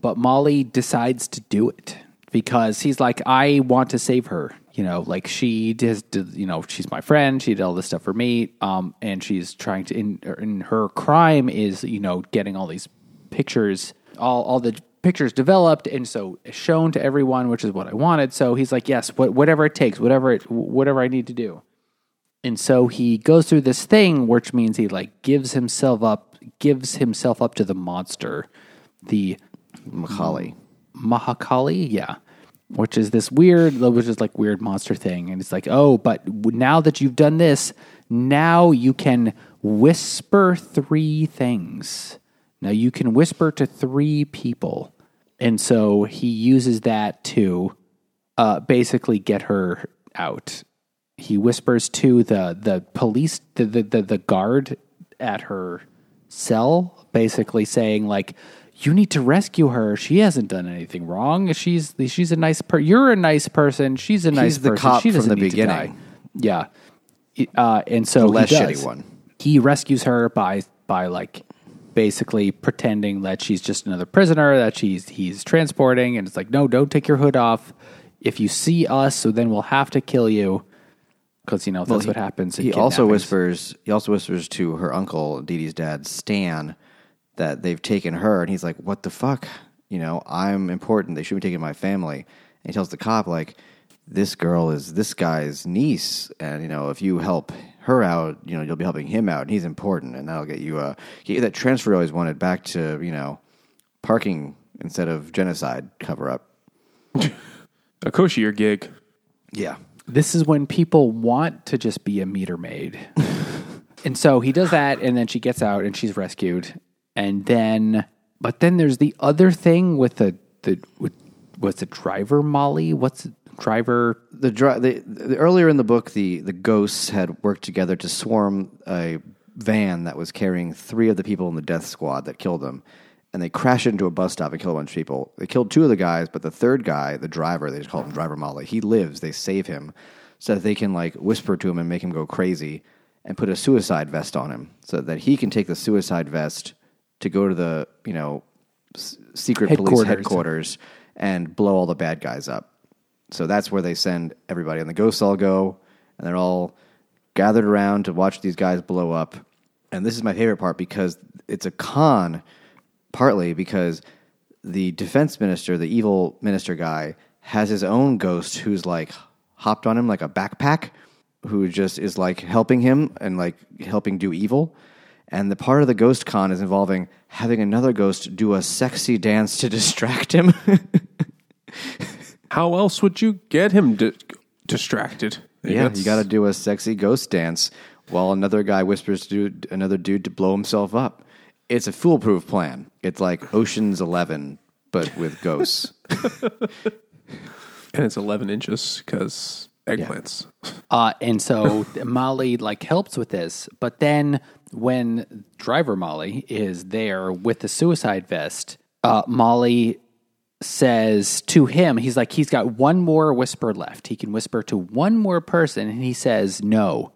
A: But Maali decides to do it because he's like, I want to save her. You know, like she did, you know, she's my friend. She did all this stuff for me. Um, and she's trying to, in, in her crime is, you know, getting all these pictures, all, all the pictures developed and so shown to everyone, which is what I wanted. So he's like, yes, what, whatever it takes, whatever it, whatever I need to do. And so he goes through this thing, which means he like gives himself up, gives himself up to the monster, the
C: Macaulay.
A: Mahakali, yeah, which is this weird, which is like weird monster thing, and it's like, oh, but now that you've done this, now you can whisper three things. Now you can whisper to three people, and so he uses that to uh, basically get her out. He whispers to the the police, the the the, the guard at her cell, basically saying like, "You need to rescue her. She hasn't done anything wrong. She's she's a nice per. You're a nice person. She's a nice
C: He's the
A: person.
C: cop
A: she
C: from
A: doesn't
C: the
A: need to die."
C: beginning.
A: Yeah, uh, and so
C: The less
A: he
C: shitty one.
A: He rescues her by by like basically pretending that she's just another prisoner that she's he's transporting, and it's like, no, don't take your hood off. If you see us, so then we'll have to kill you because you know that's
C: he-
A: what happens. in
C: He also whispers. He also whispers to her uncle, Dee Dee's dad, Stan, that they've taken her, and he's like, "What the fuck? You know, I'm important. They shouldn't be taking my family." And he tells the cop, like, "This girl is this guy's niece, and you know, if you help her out, you know, you'll be helping him out, and he's important, and that'll get you uh, get you that transfer you always wanted back to you know, parking instead of genocide cover up."
B: A cushier gig.
C: Yeah.
A: This is when people want to just be a meter maid. And so he does that, and then she gets out and she's rescued. And then, but then there's the other thing with the the with, what's the driver Molly? What's the driver?
C: the, dri- the, the earlier in the book, the the ghosts had worked together to swarm a van that was carrying three of the people in the death squad that killed them, and they crash into a bus stop and kill a bunch of people. They killed two of the guys, but the third guy, the driver, they just call him Driver Molly. He lives. They save him so that they can like whisper to him and make him go crazy, and put a suicide vest on him so that he can take the suicide vest to go to the you know s- secret police
A: Headquarters.
C: headquarters and blow all the bad guys up. So that's where they send everybody, and the ghosts all go, and they're all gathered around to watch these guys blow up. And this is my favorite part because it's a con, partly because the defense minister, the evil minister guy, has his own ghost who's like hopped on him like a backpack, who just is like helping him and like helping do evil. And the part of the ghost con is involving having another ghost do a sexy dance to distract him.
B: How else would you get him di- distracted?
C: Yeah,
B: That's-
C: you got to do a sexy ghost dance while another guy whispers to another dude to blow himself up. It's a foolproof plan. It's like Ocean's Eleven, but with ghosts.
B: and it's 11 inches because eggplants.
A: Uh, and so Maali like helps with this, but then when driver Molly is there with the suicide vest, uh, Maali says to him, he's like, he's got one more whisper left. He can whisper to one more person, and he says, "No,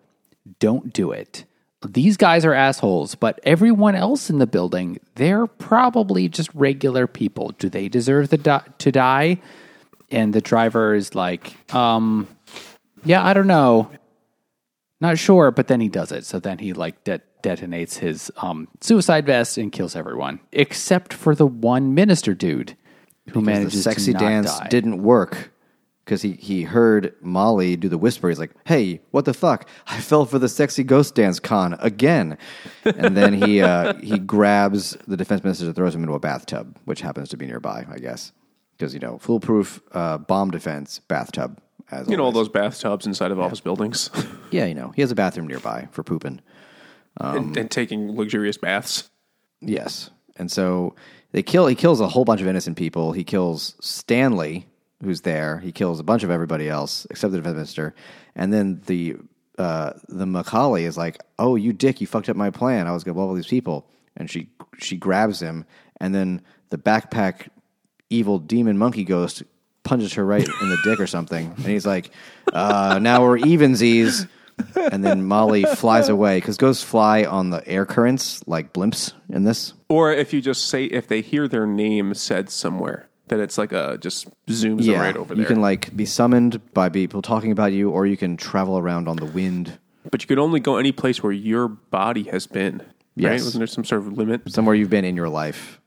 A: don't do it." These guys are assholes, but everyone else in the building, they're probably just regular people. Do they deserve the di- to die? And the driver is like, um, yeah, I don't know. Not sure, but then he does it. So then he like det- detonates his um, suicide vest and kills everyone, except for the one minister dude who
C: the
A: manages
C: sexy
A: to not
C: dance
A: die.
C: didn't work because he, he heard Maali do the whisper. He's like, "Hey, what the fuck? I fell for the sexy ghost dance con again." And then he uh, he grabs the defense minister and throws him into a bathtub, which happens to be nearby, I guess, because you know, foolproof uh, bomb defense bathtub. As
B: You know, all those bathtubs inside of office buildings
C: Yeah, you know, he has a bathroom nearby for pooping.
B: and, and taking luxurious baths.
C: Yes. And so they kill he kills a whole bunch of innocent people. He kills Stanley, who's there. He kills a bunch of everybody else except the defense minister. And then the uh, the Mahakali is like, "Oh, you dick! You fucked up my plan. I was to blow all these people." And she she grabs him, and then the backpack evil demon monkey ghost punches her right in the dick or something. And he's like, uh, "Now we're evensies." And then Maali flies away because ghosts fly on the air currents like blimps in this.
B: Or if you just say, if they hear their name said somewhere, then it's like a just zooms them right over there.
C: You can like be summoned by people talking about you, or you can travel around on the wind
B: but you could only go any place where your body has been. Right?
C: Yes.
B: Wasn't there some sort of limit?
C: somewhere you've been in your life,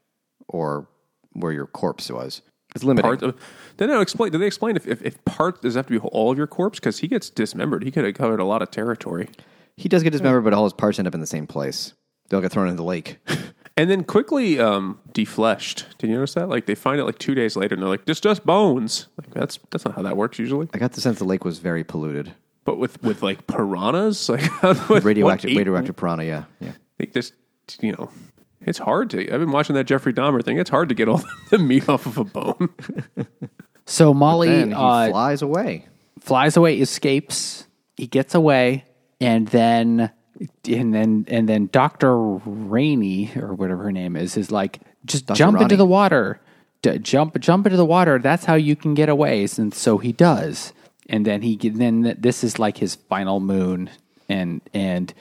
C: or where your corpse was. It's limited.
B: Part of, then they explain. Did they explain if, if, if part does it have to be all of your corpse because he gets dismembered? He could have covered a lot of territory.
C: he does get dismembered, but all his parts end up in the same place. They'll get thrown into the lake.
B: And then quickly um, defleshed. Did you notice that? Like they find it like two days later, and they're like, "Just just bones." Like that's that's not how that works usually.
C: I got the sense the lake was very polluted.
B: But with with like piranhas, like what-
C: Radioactive,
B: what
C: radioactive piranha. Yeah, yeah.
B: Like this, you know, it's hard to. I've been watching that Jeffrey Dahmer thing. It's hard to get all the meat off of a bone.
A: So Maali
C: And he
A: uh,
C: flies away.
A: flies away, escapes. He gets away, and then and then and then Doctor Ranee or whatever her name is is like, just jump into the water, D- jump jump into the water. That's how you can get away. And so he does, and then he then this is like his final moon, and and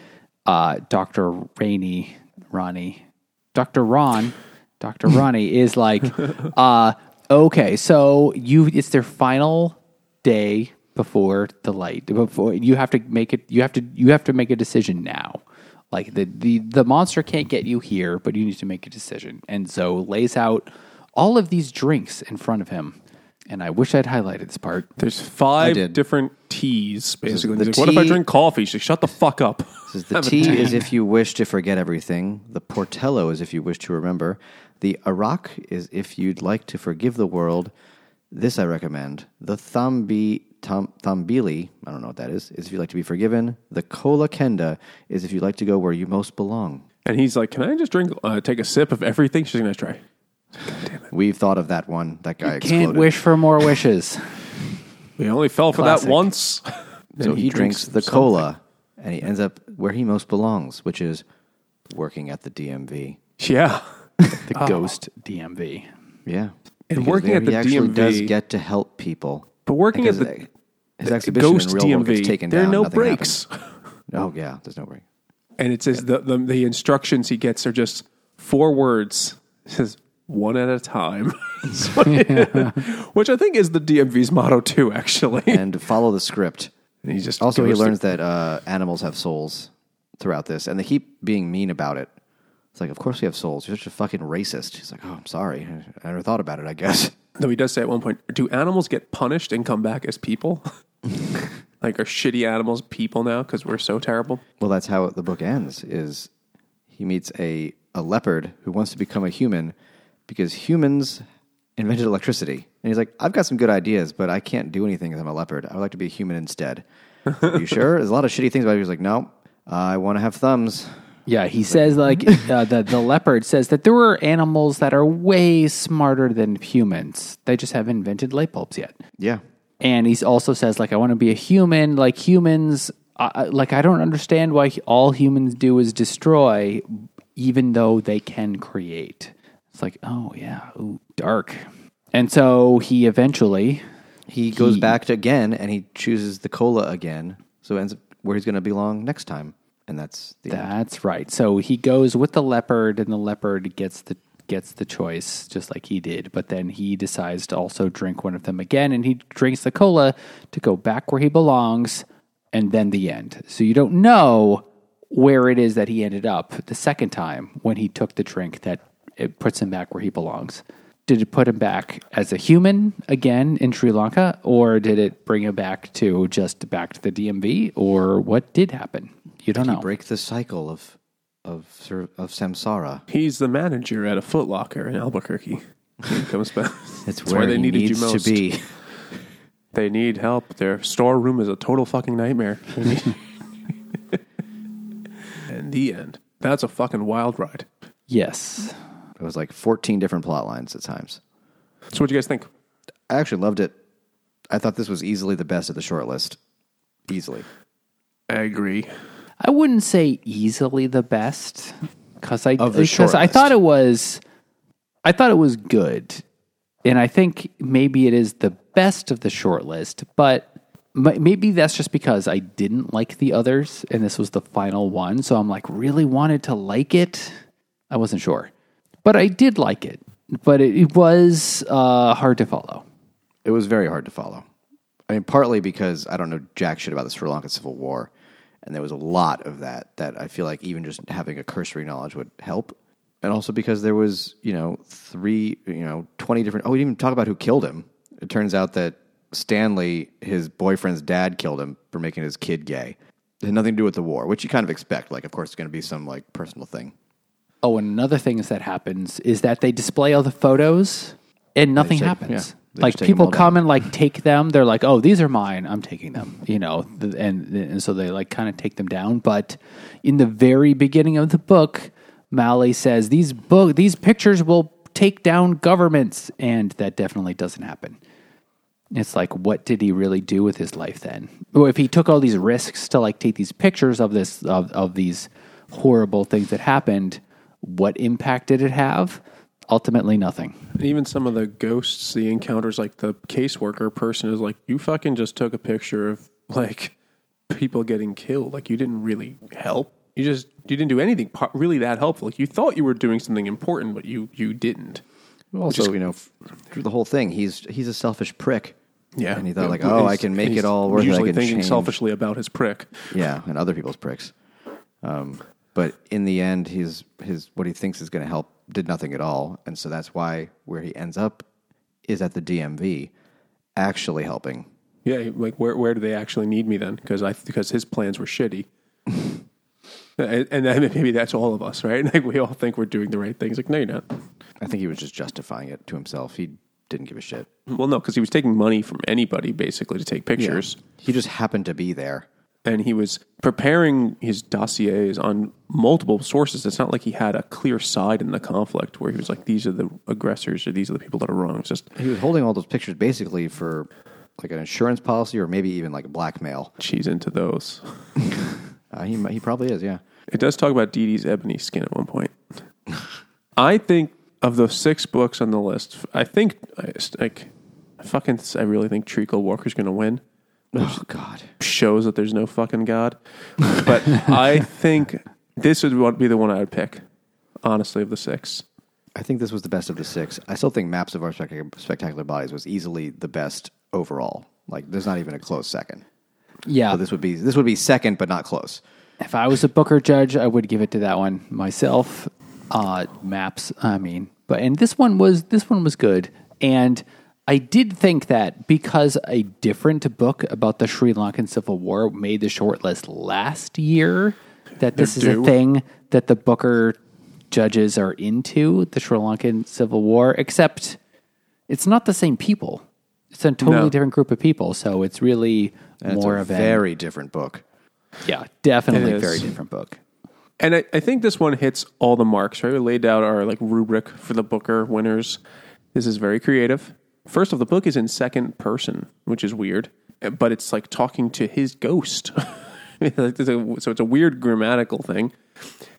A: uh, Doctor Ranee Ronnie, Doctor Ron, Doctor Ronnie is like, uh, okay, so you it's their final day before the light before you have to make it you have to you have to make a decision now like the the the monster can't get you here but you need to make a decision and so lays out all of these drinks in front of him and i wish i'd highlighted this part
B: There's five
C: did.
B: different teas basically.
C: the
B: He's like, what if I
C: tea-
B: drink coffee? She's like, shut the fuck up.
C: Says the tea is if you wish to forget everything. The portello is if you wish to remember. The arak is if you'd like to forgive the world. This I recommend. The Thambi Tam, Thambili, I don't know what that is, is if you like to be forgiven. The Kola Kenda is if you like to go where you most belong.
B: And he's like, "Can I just drink, uh, take a sip of everything?" She's gonna try.
C: We've thought of that one. That guy
A: Can't wish for more wishes.
B: We only fell for
A: Classic.
B: that once.
C: So
B: And
C: he, drinks, the
B: something.
C: cola, and he ends up where he most belongs, which is working at the DMV.
B: Yeah,
A: The ghost DMV.
C: Yeah,
B: And working
C: there
B: at the
C: he actually
B: DMV
C: does get to help people.
B: but working at the
C: his exhibition
B: ghost
C: in real
B: DMV,
C: gets taken
B: there are
C: down.
B: no breaks.
C: Oh yeah, there's no break.
B: And it says the, the the instructions he gets are just four words. It says one at a time, So- which I think is the DMV's motto too. Actually,
C: And follow the script.
B: And he just
C: Also, he
B: goes to-
C: learns that uh, animals have souls throughout this, and they keep being mean about it. It's like, of course we have souls. You're such a fucking racist. He's like, oh, I'm sorry. I never thought about it. I guess.
B: Though he does say at one point, "Do animals get punished and come back as people? like are shitty animals people now because we're so terrible?"
C: Well, that's how the book ends. Is he meets a a leopard who wants to become a human because humans invented electricity, and he's like, I've got some good ideas, but I can't do anything because I'm a leopard. I would like to be a human instead. Are you sure? There's a lot of shitty things about it. He's like, no, I want to have thumbs.
A: Yeah, he says like uh, the the leopard says that there are animals that are way smarter than humans. They just haven't invented light bulbs yet.
C: Yeah,
A: And he also says like I want to be a human. Like humans, I I- like I don't understand why all humans do is destroy, even though they can create. It's like oh yeah, ooh, dark. And so he eventually
C: he goes
A: He-
C: back to again, and he chooses the cola again. So it ends up where he's going to belong next time, and that's the end.
A: That's right. So he goes with the leopard, and the leopard gets the gets the choice, just like he did. But then he decides to also drink one of them again, and he drinks the cola to go back where he belongs, and then the end. So you don't know where it is that he ended up the second time when he took the drink that it puts him back where he belongs. Did it put him back as a human again in Sri Lanka, or did it bring him back to just back to the DMV, or what did happen? You don't know.
C: break the cycle of of of samsara.
B: He's the manager at a Foot Locker in Albuquerque. He comes back.
C: It's
B: That's
C: where,
B: where they
C: he
B: needed you
C: needs to
B: most.
C: be.
B: They need help. Their storeroom is a total fucking nightmare. They and the end. That's a fucking wild ride.
A: Yes.
C: It was like 14 different plot lines at times.
B: So, what do you guys think?
C: I actually loved it. I thought this was easily the best of the short list. Easily.
B: I agree.
A: I wouldn't say easily the best because I because I thought it was I thought it was good, and I think maybe it is the best of the short list. But maybe that's just because I didn't like the others, and this was the final one. So I'm like really wanted to like it. I wasn't sure, but I did like it. But it, it was uh, hard to follow.
C: It was very hard to follow. I mean, partly because I don't know jack shit about the Sri Lankan Civil War, and there was a lot of that that I feel like even just having a cursory knowledge would help. And also because there was, you know, three, you know, 20 different. Oh, we didn't even talk about who killed him. It turns out that Stanley, his boyfriend's dad, killed him for making his kid gay. It had nothing to do with the war, which you kind of expect. Like, of course, it's going to be some like personal thing.
A: Oh, and another thing is that happens is that they display all the photos and nothing happens.
C: yeah, they
A: like
C: just take 'em
A: people come and like take them. They're like, "Oh, these are mine. I'm taking them." You know, and and so they like kind of take them down. But in the very beginning of the book, Maali says these book these pictures will take down governments, and that definitely doesn't happen. It's like, what did he really do with his life then? Or if he took all these risks to like take these pictures of this of, of these horrible things that happened, what impact did it have? Ultimately, nothing.
B: Even some of the ghosts, the encounters, like the caseworker person is like, you fucking just took a picture of like people getting killed. Like you didn't really help. You just you didn't do anything really that helpful. Like you thought you were doing something important, but you you didn't.
C: Also, you know, through the whole thing, he's he's a selfish prick.
B: Yeah,
C: and he thought like, oh, I can make it all worth it. I
B: Usually
C: can
B: thinking
C: change.
B: selfishly about his prick.
C: Yeah, and other people's pricks. Um, but in the end, his his what he thinks is going to help did nothing at all, and so that's why where he ends up is at the DMV, actually helping.
B: Yeah, like where where do they actually need me then? Because I because his plans were shitty. and, and then maybe that's all of us, right? Like we all think we're doing the right things. Like no, you're not.
C: I think he was just justifying it to himself. He didn't give a shit.
B: Well, no, because he was taking money from anybody basically to take pictures.
C: He just happened to be there.
B: And he was preparing his dossiers on multiple sources. It's not like he had a clear side in the conflict where he was like, "These are the aggressors," or "These are the people that are wrong." It's just
C: He was holding all those pictures basically for like an insurance policy or maybe even like a blackmail.
B: she's into those.
C: Uh, he he probably is. Yeah.
B: It does talk about Dee Dee's ebony skin at one point. I think of the six books on the list, I think I- like I fucking I really think Treacle Walker's going to win.
C: Oh God.
B: Shows that there's no fucking god, but I think this would be the one I would pick. Honestly, of the six.
C: I think this was the best of the six. I still think Maps of Our Spectacular Bodies was easily the best overall. Like, there's not even a close second.
A: Yeah.
C: So this would be this would be second, but not close.
A: if I was a Booker judge, I would give it to that one myself. Uh, maps, I mean, but and this one was this one was good, and I did think that because a different book about the Sri Lankan Civil War made the shortlist last year, that this is
B: They're
A: a
B: due.
A: thing that the Booker judges are into the Sri Lankan Civil War, except it's not the same people. It's a totally
B: No.
A: different group of people, so it's really
C: And
A: more
C: it's
A: of
C: a
A: a
C: very different book.
A: yeah, definitely
B: It is.
A: very different book.
B: And I, I think this one hits all the marks, right? We laid out our like rubric for the Booker winners. This is very creative. First of the book is in second person, which is weird, but it's like talking to his ghost. So it's a weird grammatical thing.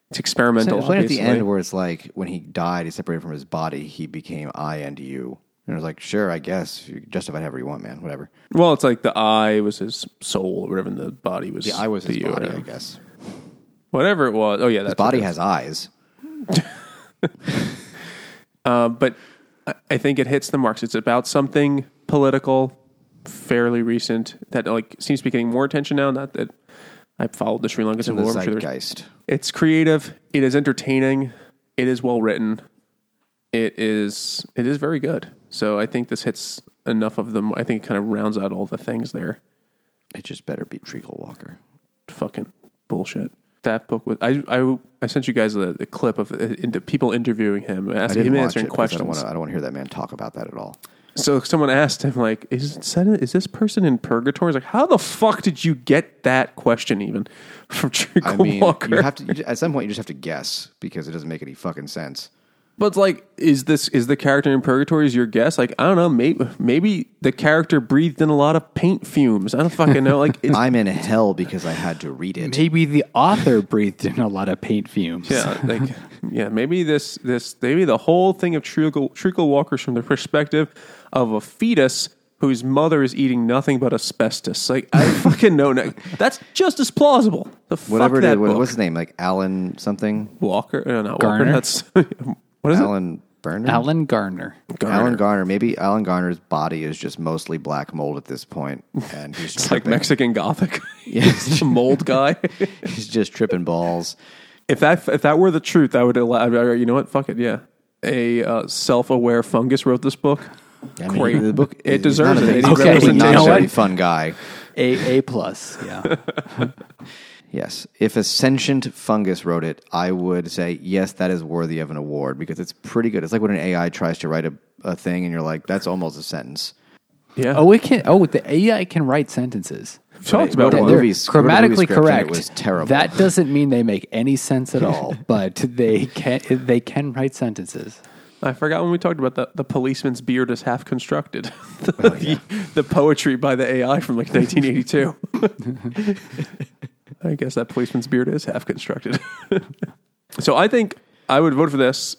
B: It's experimental.
C: Right at the end where it's like when he died, he separated from his body. He became I and you. And it was like, sure, I guess you justify however you want, man. Whatever.
B: Well, it's like the I was his soul, or whatever, and the body was
C: The I was his
B: the you,
C: body,
B: whatever.
C: I guess.
B: Whatever it was. Oh yeah, that's
C: His body has eyes.
B: Uh, but I- think it hits the marks. It's about something political, fairly recent that like seems to be getting more attention now. Not that I followed the Sri Lanka Civil War. Sure
C: zeitgeist.
B: It's creative. It is entertaining. It is well written. It is it is very good. So I think this hits enough of them. I think it kind of rounds out all the things there.
C: It just better be Treacle Walker.
B: Fucking bullshit. That book was. I I, I sent you guys the, the clip of uh, into people interviewing him, asking him answering
C: it because I
B: questions.
C: don't want to. I don't want to hear that man talk about that at all.
B: So someone asked him, like, is is this person in purgatory? He's like, how the fuck did you get that question even from Treacle
C: I mean,
B: Walker?
C: you have to. you- At some point, you just have to guess because it doesn't make any fucking sense.
B: But it's like, is this is the character in purgatory? Is your guess? Like, I don't know. Maybe maybe the character breathed in a lot of paint fumes. I don't fucking know. Like, it's,
C: I'm in hell because I had to read it.
A: Maybe the author breathed in a lot of paint fumes.
B: yeah, like, yeah. Maybe this this maybe the whole thing of Treacle Treacle Walker's from the perspective of a fetus. Whose mother is eating nothing but asbestos? Like I fucking know. no- That's just as plausible. The
C: Whatever
B: fuck
C: it
B: that
C: is. What,
B: book.
C: what's his name? Like Alan something.
B: Walker? No, not
A: Garner?
B: Walker. That's what is
C: Alan Burner.
A: Alan Garner.
B: Garner.
C: Alan Garner. Maybe Alan Garner's body is just mostly black mold at this point, and he's
B: It's like. Mexican Gothic.
C: Yes.
B: He's a mold guy.
C: He's just tripping balls.
B: if that if that were the truth, I would allow. You know what? Fuck it. Yeah. A uh, self-aware fungus wrote this book.
C: I mean,
B: Great.
C: The book.
B: It deserves it.
C: He's
A: Okay,
C: definitely not a very fun guy.
A: A A plus. Yeah.
C: Yes. If a sentient fungus wrote it, I would say, yes, that is worthy of an award because it's pretty good. It's like when an AI tries to write a, a thing and you're like, that's almost a sentence.
B: Yeah.
A: oh, it can. Oh, the AI can write sentences.
B: We've talked about
C: But
B: one.
C: they're-
A: They're grammatically
C: movie script it
A: correct.
C: was terrible.
A: That doesn't mean they make any sense at all, but they can. They can write sentences.
B: I forgot when we talked about the, the policeman's beard is half constructed. the, oh, the poetry by the AI from like 1982. I guess that policeman's beard is half constructed. so I think I would vote for this.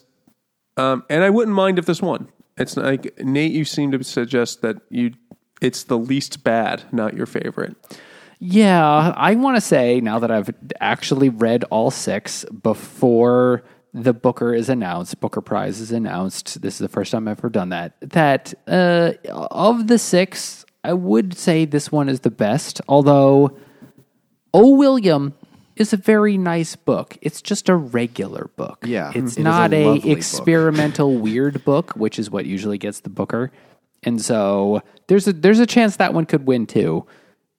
B: Um, and I wouldn't mind if this won. It's like Nate, you seem to suggest that you it's the least bad, not your favorite.
A: Yeah, I want to say now that I've actually read all six before the Booker is announced, Booker Prize is announced. This is the first time I've ever done that. That uh, of the six, I would say this one is the best. Although, O. William is a very nice book. It's just a regular book.
C: Yeah,
A: it's
C: it
A: not
C: a
A: a,
C: lovely book.
A: experimental weird book, which is what usually gets the Booker. And so there's a there's a chance that one could win too.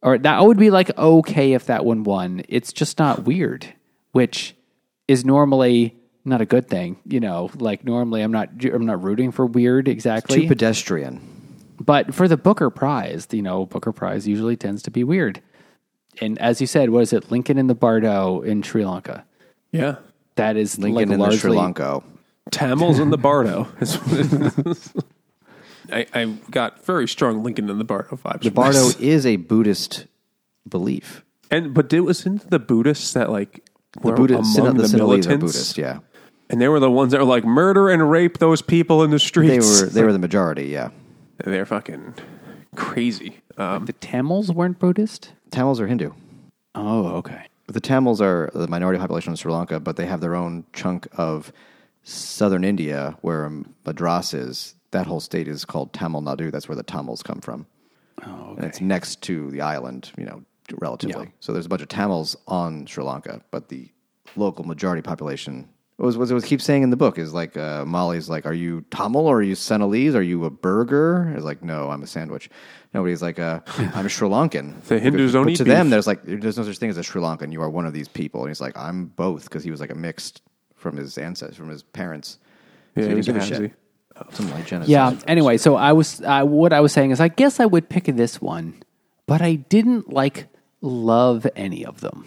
A: Or that would be like okay if that one won. It's just not weird, which is normally not a good thing. You know, like normally I'm not I'm not rooting for weird exactly.
C: Too pedestrian.
A: But for the Booker Prize, you know, Booker Prize usually tends to be weird. And as you said, what is it? Lincoln in the Bardo in Sri Lanka.
B: Yeah.
A: That is
C: Lincoln
A: like
C: in the
A: largely,
C: Sri Lanka.
B: Tamils in the Bardo. is what it is. I, I got very strong Lincoln in the Bardo vibes.
C: The Bardo
B: this.
C: is a Buddhist belief.
B: and but it was into the Buddhists that like
C: The
B: were
C: Buddhist,
B: among
C: the,
B: the, militants,
C: Buddhist. Yeah,
B: and they were the ones that were like murder and rape those people in the streets.
C: they
B: streets.
C: were they were the majority. Yeah,
B: They're fucking crazy. Um,
A: The Tamils weren't Buddhist.
C: Tamils are Hindu.
A: Oh, okay.
C: But the Tamils are the minority population in Sri Lanka, but they have their own chunk of southern India where Madras is. That whole state is called Tamil Nadu. That's where the Tamils come from.
A: Oh, okay.
C: And it's next to the island, you know, relatively.
A: Yeah.
C: So there's a bunch of Tamils on Sri Lanka, but the local majority population was what it was keep saying in the book is like uh, Maali's like, are you Tamil or are you Sinhalese? Are you a Burgher? It's like, no, I'm a sandwich. Nobody's like, uh, I'm Sri Lankan.
B: The Hindus don't
C: but
B: eat
C: to them, there's like there's no such thing as a Sri Lankan. You are one of these people, and he's like, I'm both because he was like a mixed from his ancestors, from his parents.
B: Yeah,
C: so
B: he
C: he
B: was
C: didn't
B: a
C: shit. Something like genocide.
A: Yeah. Anyway, so I was I, what I was saying is I guess I would pick this one, but I didn't like love any of them.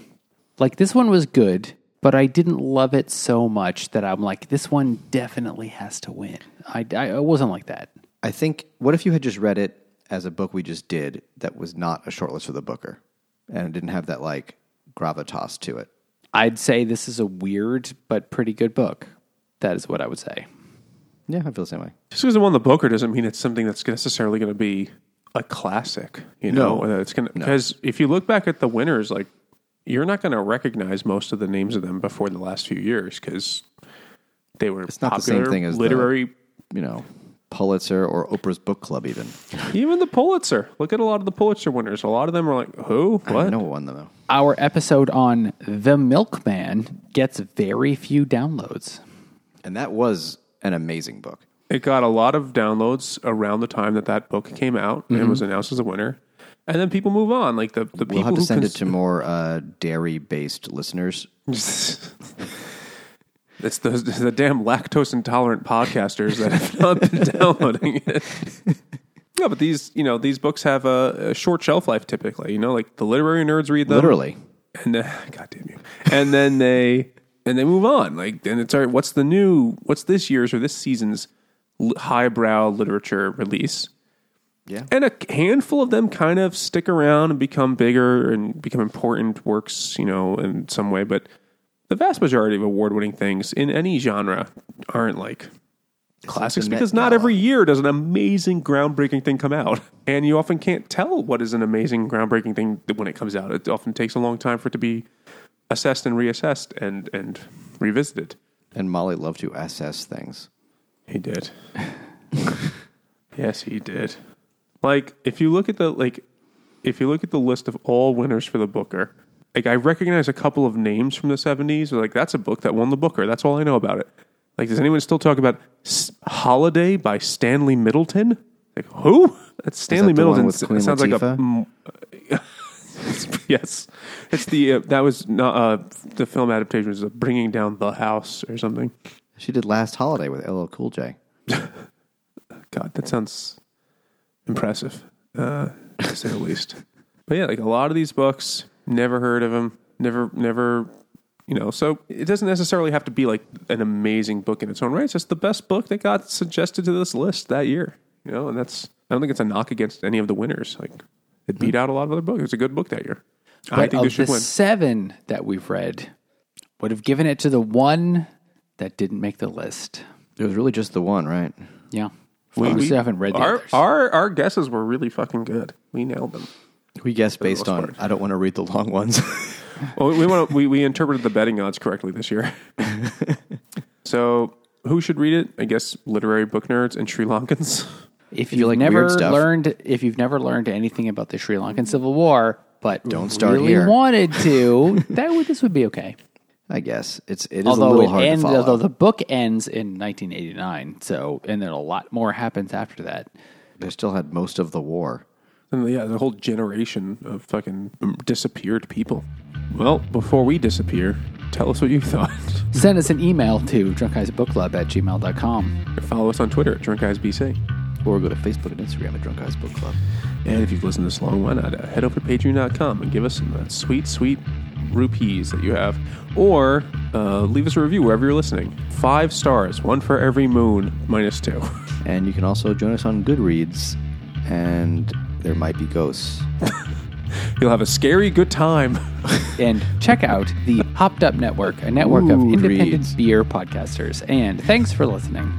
A: Like this one was good, but I didn't love it so much that I'm like this one definitely has to win. I I, I wasn't like that.
C: I think. What if you had just read it as a book we just did that was not a shortlist for the Booker, and it didn't have that like gravitas to it?
A: I'd say this is a weird but pretty good book. That is what I would say.
C: Yeah, I feel the same way.
B: Just because it won the Booker doesn't mean it's something that's necessarily going to be a classic. You know,
C: No.
B: It's going to because if you look back at the winners, like you're not going to recognize most of the names of them before the last few years because they were
C: It's not the same thing as the-
B: literary.
C: You know, Pulitzer or Oprah's book club, even.
B: even the Pulitzer. Look at a lot of the Pulitzer winners. A lot of them are like, who? What?
C: don't know what won them though.
A: Our episode on The Milkman gets very few downloads.
C: And that was an amazing book.
B: It got a lot of downloads around the time that that book came out and mm-hmm. was announced as a winner. And then people move on. Like the, the
C: We'll
B: people
C: have to send
B: cons-
C: it to more uh, dairy-based listeners.
B: It's the, the damn lactose intolerant podcasters that have not been downloading it. Yeah, but these, you know, these books have a, a short shelf life typically. You know, like the literary nerds read them,
C: Literally.
B: and uh, God damn you, and then they and they move on. Like, and it's all right. What's the new? What's this year's or this season's highbrow literature release?
C: Yeah.
B: And a handful of them kind of stick around and become bigger and become important works, you know, in some way. But the vast majority of award winning things in any genre aren't like classics
C: the Met
B: because not every year does an amazing, groundbreaking thing come out. And you often can't tell what is an amazing, groundbreaking thing when it comes out. It often takes a long time for it to be assessed and reassessed and, and revisited.
C: And Maali loved to assess things.
B: He did. yes, he did. Like if you look at the like if you look at the list of all winners for the Booker, like I recognize a couple of names from the 70s, like that's a book that won the Booker. That's all I know about it. Like does anyone still talk about S- Holiday by Stanley Middleton? Like who? That's Stanley
C: one
B: Middleton.
C: Queen
B: sounds like a yes. It's the uh, that was not uh, the film adaptation was uh, bringing down the house or something.
C: She did Last Holiday with LL Cool J.
B: God, that sounds impressive, uh, to say the least. But yeah, like a lot of these books, never heard of them, never, never, you know. So it doesn't necessarily have to be like an amazing book in its own right. It's just the best book that got suggested to this list that year, you know. And that's I don't think it's a knock against any of the winners. Like it beat out a lot of other books. It's a good book that year. I think
A: of
B: this should
A: the
B: win.
A: seven that we've read, would have given it to the one that didn't make the list.
C: It was really just the one, right?
A: Yeah. We,
B: we-
A: haven't read the
B: our,
A: others.
B: our our guesses were really fucking good. We nailed them.
C: We guessed based on.
B: part.
C: I don't want to read the long ones.
B: Well, we want we we interpreted the betting odds correctly this year. so, who should read it? I guess literary book nerds and Sri Lankans.
A: if
C: you
A: you've
C: like
A: never learned, if you've never learned anything about the Sri Lankan Civil War, but
C: Don't start
A: really
C: here.
A: wanted to, that would this would be okay.
C: I guess it's it is
A: although
C: a little hard
A: ends,
C: to follow.
A: although the book ends in 1989, so and then a lot more happens after that.
C: they still had most of the war.
B: And yeah, the whole generation of fucking disappeared people. Well, before we disappear, tell us what you thought.
A: Send us an email to drunkguysbookclub at gmail.com.
B: Or Follow us on Twitter at Drunk Guys BC.
C: Or go to Facebook and Instagram at Drunk Guys Book Club.
B: And if you've listened this long, why not uh, head over to patreon.com and give us some uh, sweet, sweet rupees that you have. Or uh, leave us a review wherever you're listening. Five stars, one for every moon, minus two.
C: And you can also join us on Goodreads, and there might be ghosts.
B: You'll have a scary good time.
A: And check out the Hopped Up Network, a network of independent
C: reads.
A: beer podcasters. And thanks for listening.